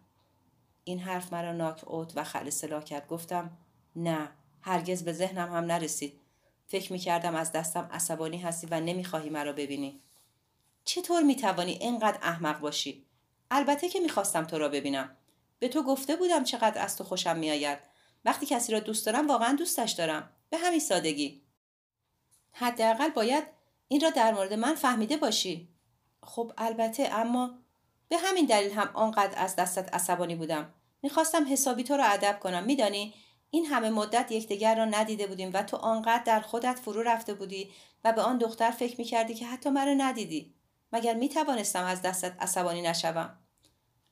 این حرف مرا ناک اوت و خل سلا کرد. گفتم نه هرگز به ذهنم هم نرسید. فکر می‌کردم از دستم عصبانی هستی و نمی‌خواهی مرا ببینی. چطور می‌توانی اینقدر احمق باشی؟ البته که می‌خواستم تو را ببینم. به تو گفته بودم چقدر از تو خوشم میآید. وقتی کسی را دوست دارم واقعا دوستش دارم. به همین سادگی. حداقل باید این را در مورد من فهمیده باشی. خب البته اما به همین دلیل هم آنقدر از دستت عصبانی بودم. می‌خواستم حسابی تو را ادب کنم. میدانی؟ این همه مدت یکدیگر را ندیده بودیم و تو آنقدر در خودت فرو رفته بودی و به آن دختر فکر می‌کردی که حتی مرا ندیدی. مگر می توانستم از دستت عصبانی نشوم؟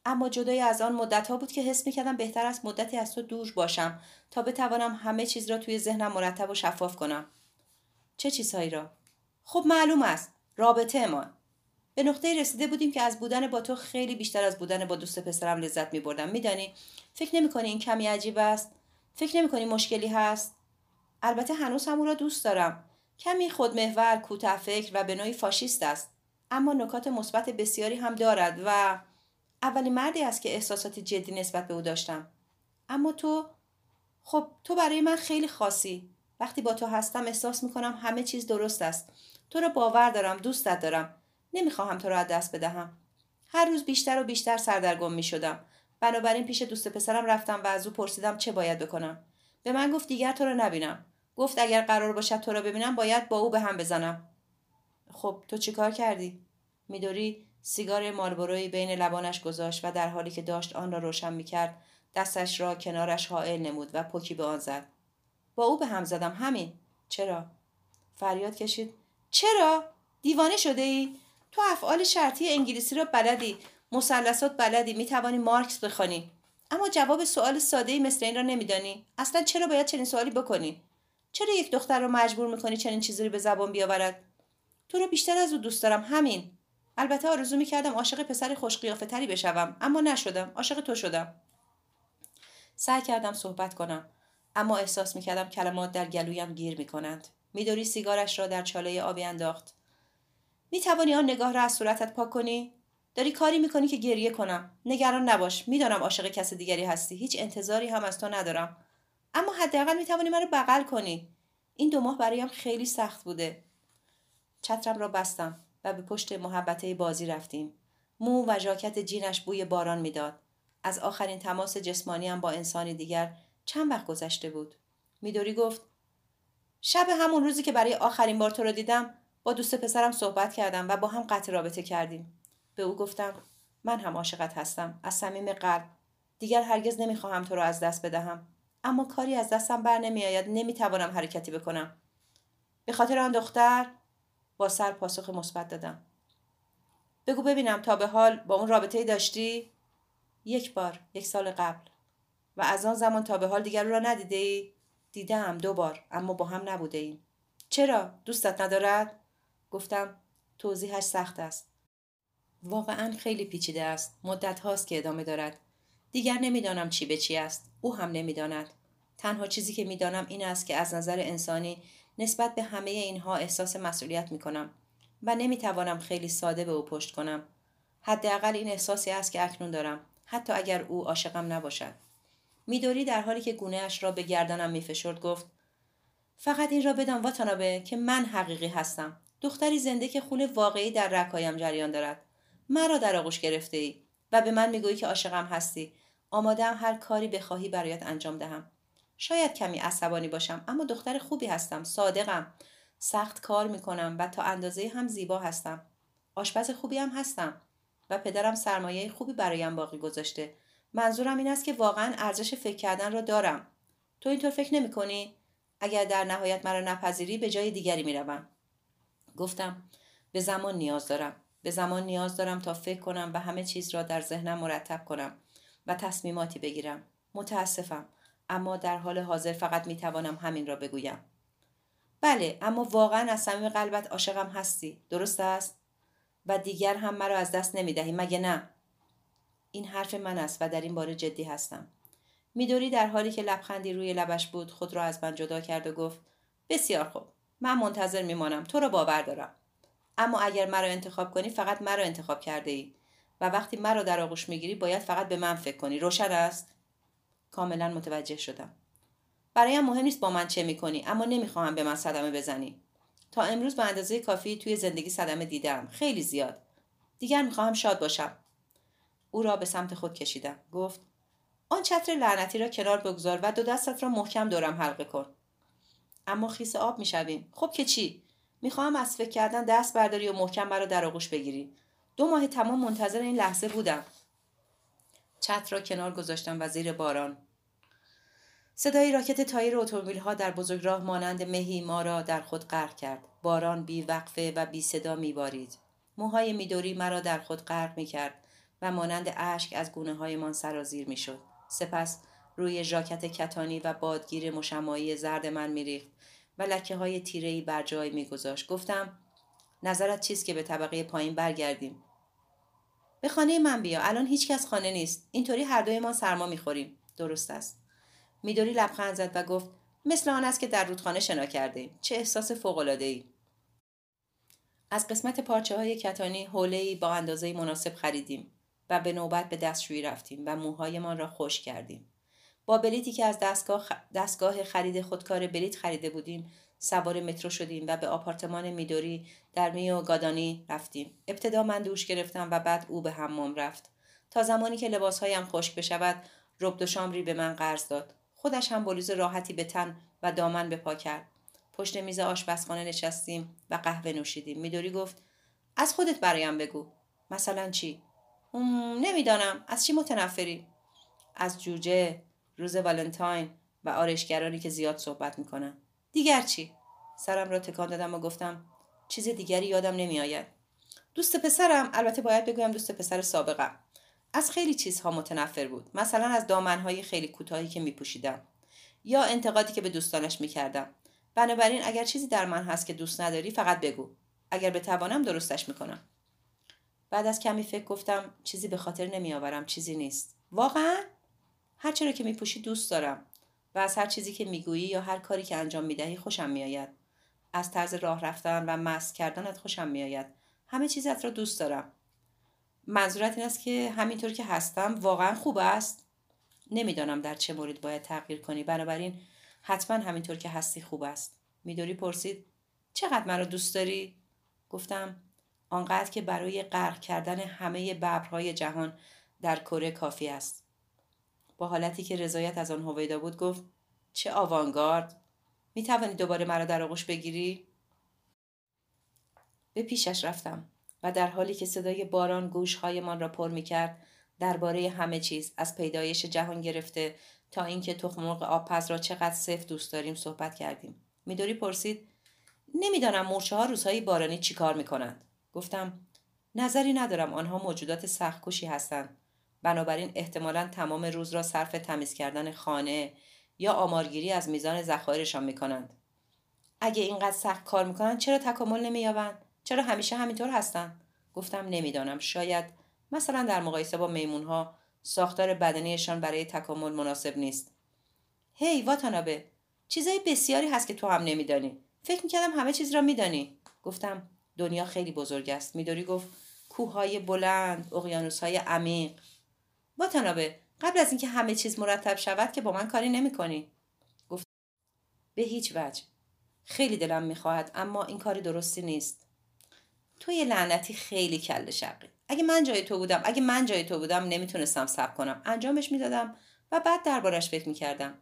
اما جدای از آن مدت ها بود که حس می‌کردم بهتر است مدتی از تو دور باشم تا بتوانم همه چیز را توی ذهنم مرتب و شفاف کنم. چه چیزهایی را؟ خب معلوم است. رابطه امان به نقطه رسیده بودیم که از بودن با تو خیلی بیشتر از بودن با دوست پسرم لذت می بردم میدانی؟ فکر نمی کنی این کمی عجیب است؟ فکر نمی کنی مشکلی هست؟ البته هنوز هم او را دوست دارم. کمی خودمحور کوتاه فکر و به نوعی فاشیست است. اما نکات مثبت بسیاری هم دارد و اولین مردی است که احساساتی جدی نسبت به او داشتم. اما تو؟ خب تو برای من خیلی خاصی. وقتی با تو هستم احساس می‌کنم همه چیز درست است. تو را باور دارم دوستت دارم. نمی‌خواهم تو را از دست بدهم. هر روز بیشتر و بیشتر سردرگم می شدم. بنابراین پیش دوست پسرم رفتم و از او پرسیدم چه باید بکنم. به من گفت دیگر تو را نبینم. گفت اگر قرار باشد تو را ببینم باید با او به هم بزنم. خب تو چیکار کردی؟ میدوری سیگار مالبروی بین لبانش گذاشت و در حالی که داشت آن را روشن می‌کرد دستش را کنارش حائل نمود و پوکی به آن زد. با او به هم زدم همین. چرا؟ فریاد کشید. چرا؟ دیوانه شده ای؟ تو افعال شرطی انگلیسی را بلدی مثلثات بلدی می‌توانی مارکس بخوانی. اما جواب سوال ساده ای مثل این را نمیدانی. اصلا چرا باید چنین سوالی بکنی؟ چرا یک دختر را مجبور می‌کنی چنین چیزی رو به زبان بیاورد؟ تو رو بیشتر از او دوست دارم همین. البته آرزو می‌کردم عاشق پسر خوش قیافه تری بشوم اما نشدم. عاشق تو شدم. سعی کردم صحبت کنم اما احساس می‌کردم کلمات در گلویم گیر می‌کنند. میدوری سیگارش را در چاله آبی انداخت. می توانی آن نگاه را از صورتت پاک کنی؟ داری کاری می‌کنی که گریه کنم. نگران نباش. می‌دانم عاشق کس دیگری هستی. هیچ انتظاری هم از تو ندارم. اما حداقل می‌توانی مرا بغل کنی. این دو ماه برایم خیلی سخت بوده. چترم را بستم و به پشت محبته بازی رفتیم. مو و ژاکت جینش بوی باران می‌داد. از آخرین تماس جسمانیم با انسانی دیگر چند وقت گذشته بود. میدوری گفت شب همون روزی که برای آخرین بار تو را دیدم با دوست پسرم صحبت کردم و با هم قطع رابطه کردیم. به او گفتم من هم عاشقت هستم از صمیم قلب دیگر هرگز نمی‌خواهم تو را از دست بدهم اما کاری از دستم بر نمیآید نمی‌توانم حرکتی بکنم به خاطر آن دختر با سر پاسخ مثبت دادم بگو ببینم تا به حال با اون رابطه داشتی یک بار یک سال قبل و از آن زمان تا به حال دیگر او را ندیده ای؟ دیدم دو بار اما با هم نبوده ایم. چرا؟ دوستت ندارد؟ گفتم توضیحش سخت است. واقعا خیلی پیچیده است. مدت هاست که ادامه دارد. دیگر نمی‌دانم چی به چی است. او هم نمی‌داند. تنها چیزی که می‌دانم این است که از نظر انسانی نسبت به همه اینها احساس مسئولیت می کنم و نمی‌توانم خیلی ساده به او پشت کنم. حداقل این احساسی است که اکنون دارم. حتی اگر او عاشقم نباشد. میدوری در حالی که گونه اش را به گردنم میفشرد گفت فقط این را بدان واتانابه که من حقیقی هستم دختری زنده که خون واقعی در رکایم جریان دارد مرا در آغوش گرفته ای و به من می‌گویی که عاشقم هستی. آمادم هر کاری بخواهی برایت انجام دهم. شاید کمی عصبانی باشم اما دختر خوبی هستم صادقم. سخت کار می‌کنم و تا اندازه هم زیبا هستم. آشپز خوبی هم هستم و پدرم سرمایه خوبی برایم باقی گذاشته. منظورم این است که واقعا ارزش فکر کردن را دارم. تو اینطور فکر نمی کنی؟ اگر در نهایت مرا نپذیری به جای دیگری می‌روم. گفتم به زمان نیاز دارم. به زمان نیاز دارم تا فکر کنم و همه چیز را در ذهنم مرتب کنم و تصمیماتی بگیرم. متاسفم اما در حال حاضر فقط می توانم همین را بگویم. بله اما واقعا از صمیم قلبت عاشقم هستی. درست است؟ و دیگر هم مرا از دست نمی دهی مگه نه؟ این حرف من است و در این باره جدی هستم. میدوری در حالی که لبخندی روی لبش بود خود را از من جدا کرد و گفت بسیار خوب. من منتظر میمانم. تو را باور دارم. اما اگر مرا انتخاب کنی فقط مرا انتخاب کرده ای. و وقتی مرا در آغوش می‌گیری باید فقط به من فکر کنی. روشن است؟ کاملا متوجه شدم. برایم مهم نیست با من چه می‌کنی اما نمی‌خواهم به من صدمه بزنی. تا امروز به اندازه کافی توی زندگی صدمه دیدم. خیلی زیاد. دیگر می‌خواهم شاد باشم. او را به سمت خود کشیدم. گفت آن چتر لعنتی را کنار بگذار و دو دستت را محکم دورم حلقه کن. اما خیس آب می‌شویم. خب که چی؟ می‌خواهم از فکر کردن دست برداری و محکم مرا در آغوش بگیری دو ماه تمام منتظر این لحظه بودم چتر را کنار گذاشتم و زیر باران صدای راکد تایر اتومبیل ها در بزرگراه مانند مهی ما را در خود غرق کرد. باران بی وقفه و بی صدا می بارید. موهای میدوری مرا در خود غرق می کرد و مانند اشک از گونه هایمان سرازیر می شد. سپس روی ژاکت کتانی و بادگیر مشمایی زرد من میریخت و لکه های تیره بر جای میگذاشت. گفتم نظرت چیست که به طبقه پایین برگردیم؟ به خانه من بیا. الان هیچ کس خانه نیست. اینطوری هر دوی ما سرما می‌خوریم. درست است. میدوری لبخند زد و گفت مثل آن است که در رودخانه شنا کرده چه احساس فوق ای از قسمت پارچه های کتانی حوله با اندازه مناسب خریدیم و به نوبت به دستشویی رفتیم و موهایمان را خوش کردیم. با بلیتی که از دستگاه, دستگاه خرید خودکار بلیت خریده بودیم سوار مترو شدیم و به آپارتمان میدوری در میو گادانی رفتیم. ابتدا من دوش گرفتم و بعد او به حمام رفت. تا زمانی که لباسهایم خشک بشود رب دو شامری به من قرض داد. خودش هم بلوز راحتی به تن و دامن به پا کرد. پشت میز آشپزخانه نشستیم و قهوه نوشیدیم. میدوری گفت از خودت برایم بگو. مثلا چی؟ نمی‌دانم. از چی متنفری؟ از جوجه. روز والنتاین و آرشگرانی که زیاد صحبت می‌کنن دیگر چی؟ سرم را تکان دادم و گفتم چیز دیگری یادم نمیآید. دوست پسرم البته باید بگویم دوست پسر سابقم. از خیلی چیزها متنفر بود. مثلا از دامنهای خیلی کوتاهی که میپوشیدم. یا انتقادی که به دوستانش می‌کردم. بنابراین اگر چیزی در من هست که دوست نداری فقط بگو. اگر بتوانم درستش می‌کنم. بعد از کمی فکر گفتم چیزی به خاطر نمیآورم چیزی نیست. واقعا؟ هر چرا که میپوشی دوست دارم و از هر چیزی که می‌گویی یا هر کاری که انجام می‌دهی خوشم میآید. از طرز راه رفتن و مست کردنت خوشم میآید. همه چیزت را دوست دارم. منظورت این است که همینطور که هستم واقعا خوب است؟ نمی‌دانم در چه مورد باید تغییر کنی. بنابراین حتما همینطور که هستی خوب است. میدوری پرسید چقدر مرا دوست داری؟ گفتم آنقدر که برای غرق کردن همه ببرهای جهان در کره کافی است. با حالتی که رضایت از آن هویدا بود گفت چه آوانگارد! می توانی دوباره مرا در آغوش بگیری؟ به پیشش رفتم و در حالی که صدای باران گوشهایمان را پر می کرد درباره همه چیز از پیدایش جهان گرفته تا اینکه تخمرغ آبپز را چقدر سفت دوست داریم صحبت کردیم. میدوری پرسید نمی‌دانم مورچه ها روزهای بارانی چیکار می‌کنند؟ گفتم نظری ندارم آنها موجودات سختکشی هستند. بنابراین احتمالا تمام روز را صرف تمیز کردن خانه یا آمارگیری از میزان ذخایرشان می‌کنند. اگه اینقدر سخت کار می‌کنند چرا تکامل نمییابند؟ چرا همیشه همینطور هستند؟ گفتم نمی‌دانم. شاید مثلا در مقایسه با میمونها ساختار بدنیشان برای تکامل مناسب نیست. هی hey, واتانابه چیزای بسیاری هست که تو هم نمیدانی. فکر می‌کردم همه چیز را میدانی. گفتم دنیا خیلی بزرگ است. میداری؟ گفت کوههای بلند اقیانوسهای عمیق. واتانابه قبل از اینکه همه چیز مرتب شود که با من کاری نمی‌کنی. گفت به هیچ وجه. خیلی دلم می‌خواهد اما این کاری درستی نیست. تو یه لعنتی خیلی کل شقی. اگه من جای تو بودم اگه من جای تو بودم نمی‌تونستم صبر کنم. انجامش می‌دادم و بعد دربارش فکر می‌کردم.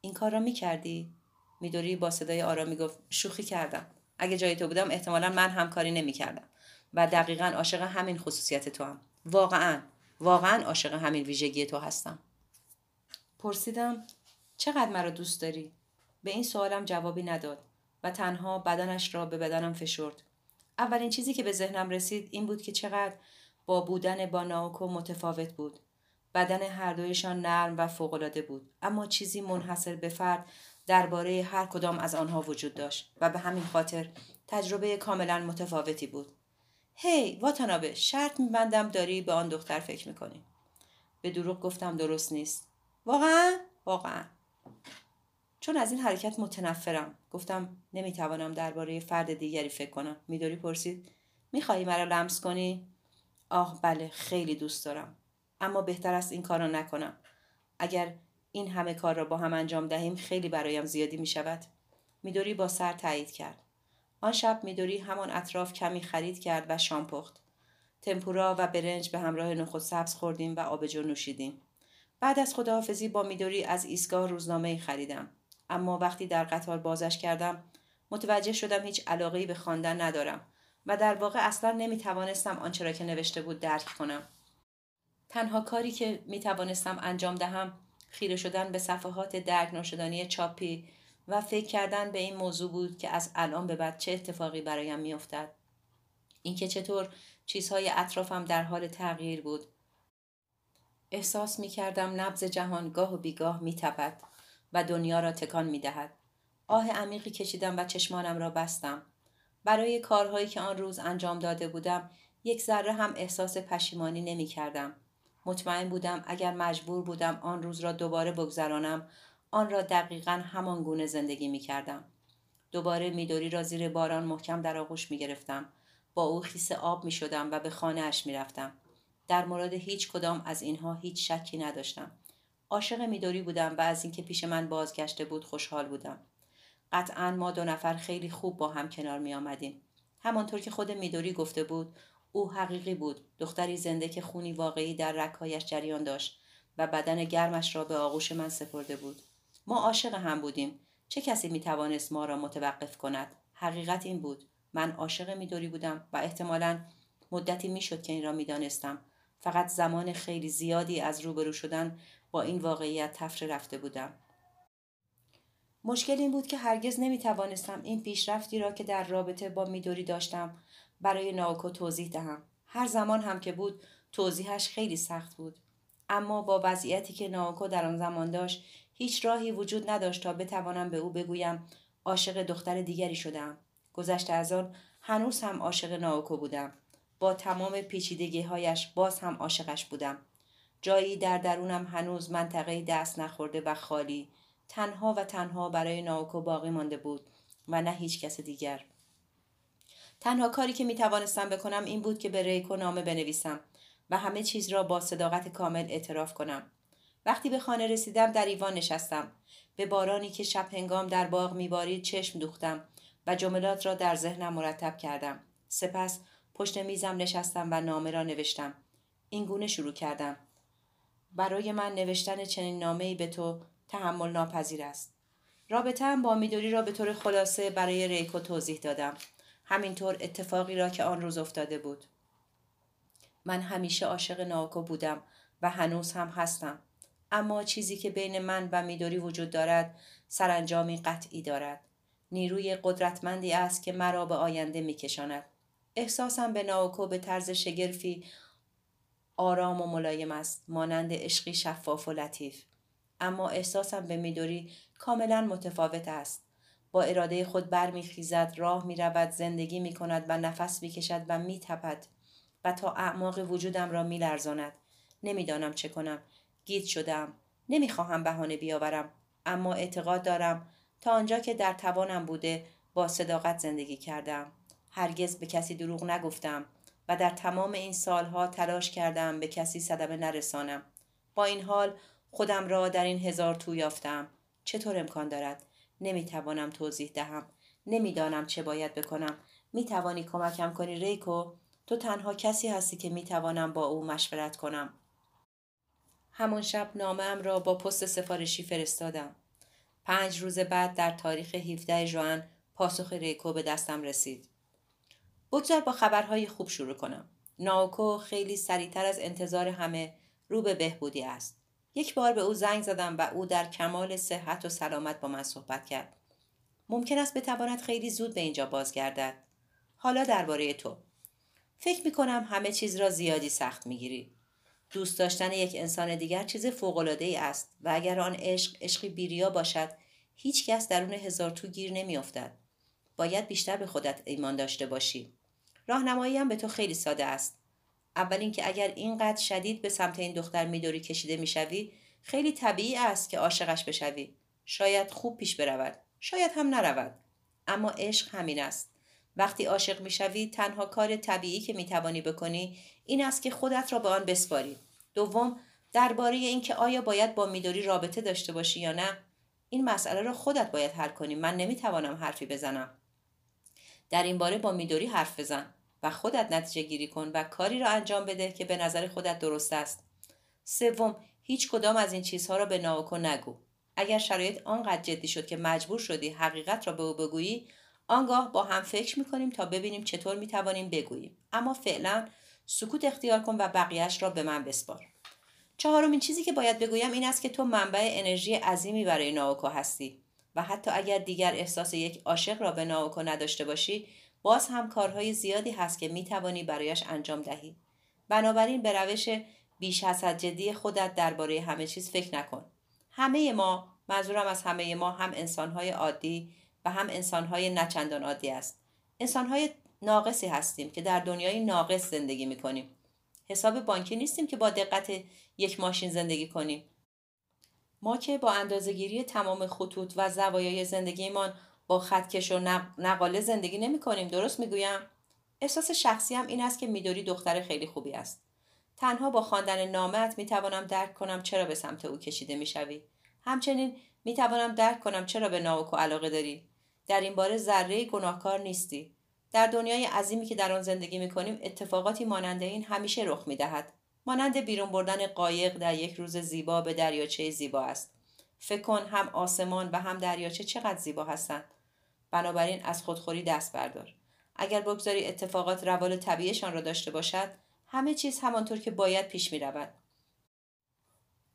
این کار را می‌کردی؟ میدوری با صدای آرامی گفت شوخی کردم. اگه جای تو بودم احتمالا من هم کاری نمی‌کردم. و دقیقا عاشق همین خصوصیت تو هم واقعا. واقعا عاشق همین ویژگی تو هستم. پرسیدم چقدر مرا دوست داری؟ به این سوالم جوابی نداد و تنها بدنش را به بدنم فشرد. اولین چیزی که به ذهنم رسید این بود که چقدر با بودن با ناوکو متفاوت بود. بدن هر دویشان نرم و فوقالعاده بود. اما چیزی منحصر به فرد درباره هر کدام از آنها وجود داشت و به همین خاطر تجربه کاملا متفاوتی بود. هی hey, واتانابه شرط میبندم داری به آن دختر فکر می‌کنی. به دروغ گفتم درست نیست. واقعا؟ واقعا. چون از این حرکت متنفرم. گفتم نمی‌توانم درباره فرد دیگری فکر کنم. میداری پرسید. می‌خواهی مرا لمس کنی؟ آه بله خیلی دوست دارم. اما بهتر است این کار را نکنم. اگر این همه کار را با هم انجام دهیم خیلی برایم زیادی می شود. میدوری با سر تایید کرد. آن شب میدوری همان اطراف کمی خرید کرد و شام پخت. تمپورا و برنج به همراه نخود سبز خوردیم و آبجو نوشیدیم. بعد از خداحافظی با میدوری از ایستگاه روزنامه خریدم. اما وقتی در قطار بازش کردم متوجه شدم هیچ علاقه به خواندن ندارم و در واقع اصلا نمی توانستم آنچه را که نوشته بود درک کنم. تنها کاری که می توانستم انجام دهم خیره شدن به صفحات درک ناشدانی چاپی و فکر کردن به این موضوع بود که از الان به بعد چه اتفاقی برایم میافتد اینکه چطور چیزهای اطرافم در حال تغییر بود احساس می کردم نبز جهان گاه و بیگاه می تپد و دنیا را تکان می دهد. آه عمیقی کشیدم و چشمانم را بستم. برای کارهایی که آن روز انجام داده بودم یک ذره هم احساس پشیمانی نمی کردم. مطمئن بودم اگر مجبور بودم آن روز را دوباره بگذرانم آن را دقیقا همان گونه زندگی می کردم. دوباره میدوری را زیر باران محکم در آغوش می گرفتم. با او خیس آب می شدم و به خانه اش می رفتم. در مورد هیچ کدام از اینها هیچ شکی نداشتم. عاشق میدوری بودم و از اینکه پیش من بازگشته بود خوشحال بودم. قطعا ما دو نفر خیلی خوب با هم کنار می آمدیم. همانطور که خود میدوری گفته بود او حقیقی بود دختری زنده که خونی واقعی در رکهایش جریان داشت و بدن گرمش را به آغوش من سپرده بود ما عاشق هم بودیم. چه کسی می توانست ما را متوقف کند؟ حقیقت این بود. من عاشق میدوری بودم و احتمالا مدتی می‌شد که این را می‌دانستم. فقط زمان خیلی زیادی از روبرو شدن با این واقعیت تفره رفته بودم. مشکل این بود که هرگز نمی توانستم این پیشرفتی را که در رابطه با میدوری داشتم برای ناوکو توضیح دهم. هر زمان هم که بود توضیحش خیلی سخت بود. اما با وضعیتی که ناوکو در آن زمان داشت هیچ راهی وجود نداشت تا بتوانم به او بگویم عاشق دختر دیگری شدم گذشته از آن هنوز هم عاشق ناوکو بودم. با تمام پیچیدگی هایش باز هم عاشقش بودم. جایی در درونم هنوز منطقه دست نخورده و خالی تنها و تنها برای ناوکو باقی مانده بود و نه هیچ کس دیگر. تنها کاری که می توانستم بکنم این بود که به ریکو نامه بنویسم و همه چیز را با صداقت کامل اعتراف کنم. وقتی به خانه رسیدم در ایوان نشستم. به بارانی که شب هنگام در باغ میبارید چشم دوختم و جملات را در ذهنم مرتب کردم. سپس پشت میزم نشستم و نامه را نوشتم. این گونه شروع کردم. برای من نوشتن چنین نامه به تو تحمل ناپذیر است. رابطه با میدوری را به طور خلاصه برای ریکو توضیح دادم. همینطور اتفاقی را که آن روز افتاده بود. من همیشه عاشق ناکو بودم و هنوز هم هستم. اما چیزی که بین من و میدوری وجود دارد سرانجامی قطعی دارد. نیروی قدرتمندی است که مرا به آینده میکشاند. احساسم به ناوکو به طرز شگرفی آرام و ملایم است مانند عشقی شفاف و لطیف. اما احساسم به میدوری کاملا متفاوت است. با اراده خود برمیخیزد راه می‌رود زندگی می‌کند و نفس می‌کشد و میتپد و تا اعماق وجودم را میلرزاند. نمی‌دانم چه کنم. گیت شدم. نمی‌خواهم بهانه بیاورم اما اعتقاد دارم تا آنجا که در توانم بوده با صداقت زندگی کردم. هرگز به کسی دروغ نگفتم و در تمام این سالها تلاش کردم به کسی صدمه نرسانم. با این حال خودم را در این هزار تو یافتم. چطور امکان دارد؟ نمی‌توانم توضیح دهم. نمی‌دانم چه باید بکنم. می‌توانی کمکم کنی ریکو؟ تو تنها کسی هستی که می‌توانم با او مشورت کنم. همان شب نامم را با پست سفارشی فرستادم. پنج روز بعد در تاریخ 17 ژوئن پاسخ ریکو به دستم رسید. بگذار با خبرهای خوب شروع کنم. ناوکو خیلی سریعتر از انتظار همه رو به بهبودی است. یک بار به او زنگ زدم و او در کمال صحت و سلامت با من صحبت کرد. ممکن است بتواند خیلی زود به اینجا بازگردد. حالا درباره تو. فکر می کنم همه چیز را زیادی سخت می گیری. دوست داشتن یک انسان دیگر چیز فوقالعاده ای است و اگر آن عشق عشقی بیریا باشد هیچ کس درون هزار تو گیر نمیافتد. باید بیشتر به خودت ایمان داشته باشی. راهنمایی هم به تو خیلی ساده است. اول اینکه اگر اینقدر شدید به سمت این دختر میدوری کشیده می‌شوی خیلی طبیعی است که عاشقش بشوی. شاید خوب پیش برود. شاید هم نرود. اما عشق همین است. وقتی عاشق می‌شوی تنها کار طبیعی که می‌توانی بکنی این است که خودت را به آن بسپاری دوم درباره اینکه آیا باید با میدوری رابطه داشته باشی یا نه این مسئله را خودت باید حل کنی من نمی‌توانم حرفی بزنم در این باره با میدوری حرف بزن و خودت نتیجه گیری کن و کاری را انجام بده که به نظر خودت درست است. سوم هیچ کدام از این چیزها را به ناوکو نگو. اگر شرایط آنقدر جدی شد که مجبور شدی حقیقت را به او بگویی آنگاه با هم فکر می‌کنیم تا ببینیم چطور می‌توانیم بگوییم. اما فعلا سکوت اختیار کن و بقیهش را به من بسپار. چهارمین چیزی که باید بگویم این است که تو منبع انرژی عظیمی برای ناوکو هستی و حتی اگر دیگر احساس یک عاشق را به ناوکو نداشته باشی باز هم کارهای زیادی هست که می‌توانی برایش انجام دهی. بنابراین به روش بیش از حد جدی خودت درباره همه چیز فکر نکن. همه ما منظورم از همه ما هم انسانهای عادی و هم انسانهای نچندان عادی است. انسانهای ناقصی هستیم که در دنیای ناقص زندگی می‌کنیم. حساب بانکی نیستیم که با دقت یک ماشین زندگی کنیم. ما که با اندازهگیری تمام خطوط و زوایای زندگیمان با خطکش و نقاله زندگی نمی کنیم درست می‌گویم؟ احساس شخصی هم این است که میدوری دختر خیلی خوبی است. تنها با خواندن نامت می توانم درک کنم چرا به سمت او کشیده می شوی. همچنین می توانم درک کنم چرا به ناوکو علاقه داری. در این باره ذره گناهکار نیستی. در دنیای عظیمی که در آن زندگی می کنیم اتفاقاتی مانند این همیشه رخ می دهد. مانند بیرون بردن قایق در یک روز زیبا به دریاچه زیبا است. فکر کن هم آسمان و هم دریاچه چقدر زیبا هستند. بنابراین از خودخوری دست بردار. اگر بگذاری اتفاقات روال طبیعشان را داشته باشد همه چیز همانطور که باید پیش می رود.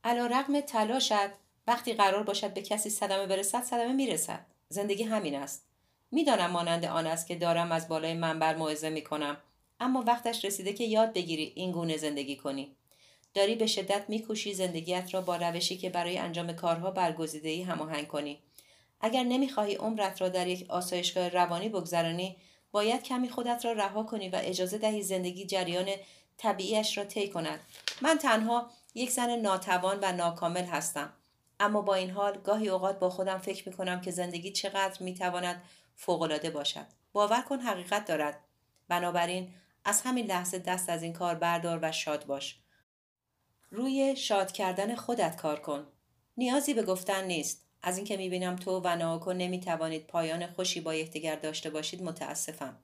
علا رقم تلاشت وقتی قرار باشد به کسی صدمه برسد صدمه می رسد. زندگی همین است. می‌دانم مانند آن است که دارم از بالای منبر موعظه می کنم اما وقتش رسیده که یاد بگیری این گونه زندگی کنی. داری به شدت میکوشی زندگیت را با روشی که برای انجام کارها برگزیدهای هماهنگ کنی. اگر نمی‌خواهی عمرت را در یک آسایشگاه روانی بگذرانی باید کمی خودت را رها کنی و اجازه دهی زندگی جریان طبیعیش را طی کند من تنها یک زن ناتوان و ناکامل هستم اما با این حال گاهی اوقات با خودم فکر می کنم که زندگی چقدر می تواند فوقالعاده باشد. باور کن حقیقت دارد. بنابراین از همین لحظه دست از این کار بردار و شاد باش. روی شاد کردن خودت کار کن. نیازی به گفتن نیست. از اینکه می‌بینم تو و ناوکو نمی‌توانید پایان خوشی با یکدیگر داشته باشید متاسفم.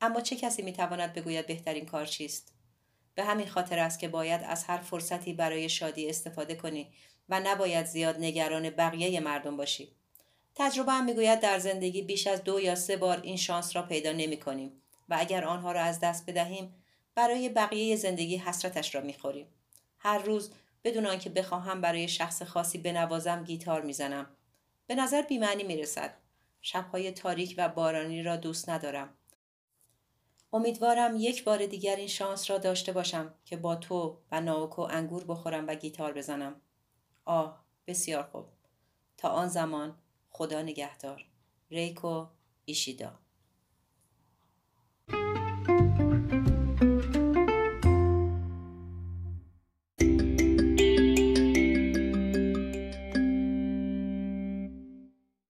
اما چه کسی می‌تواند بگوید بهترین کار چیست؟ به همین خاطر است که باید از هر فرصتی برای شادی استفاده کنی و نباید زیاد نگران بقیه مردم باشی. تجربه هم می‌گوید در زندگی بیش از دو یا سه بار این شانس را پیدا نمی کنیم و اگر آنها را از دست بدهیم برای بقیه زندگی حسرتش را می‌خوریم. هر روز بدون آنکه بخواهم برای شخص خاصی بنوازم گیتار می‌زنم. به نظر بیمعنی می‌رسد. شبهای تاریک و بارانی را دوست ندارم. امیدوارم یک بار دیگر این شانس را داشته باشم که با تو و ناوکو انگور بخورم و گیتار بزنم. آه بسیار خوب. تا آن زمان خدا نگهدار. ریکو ایشیدا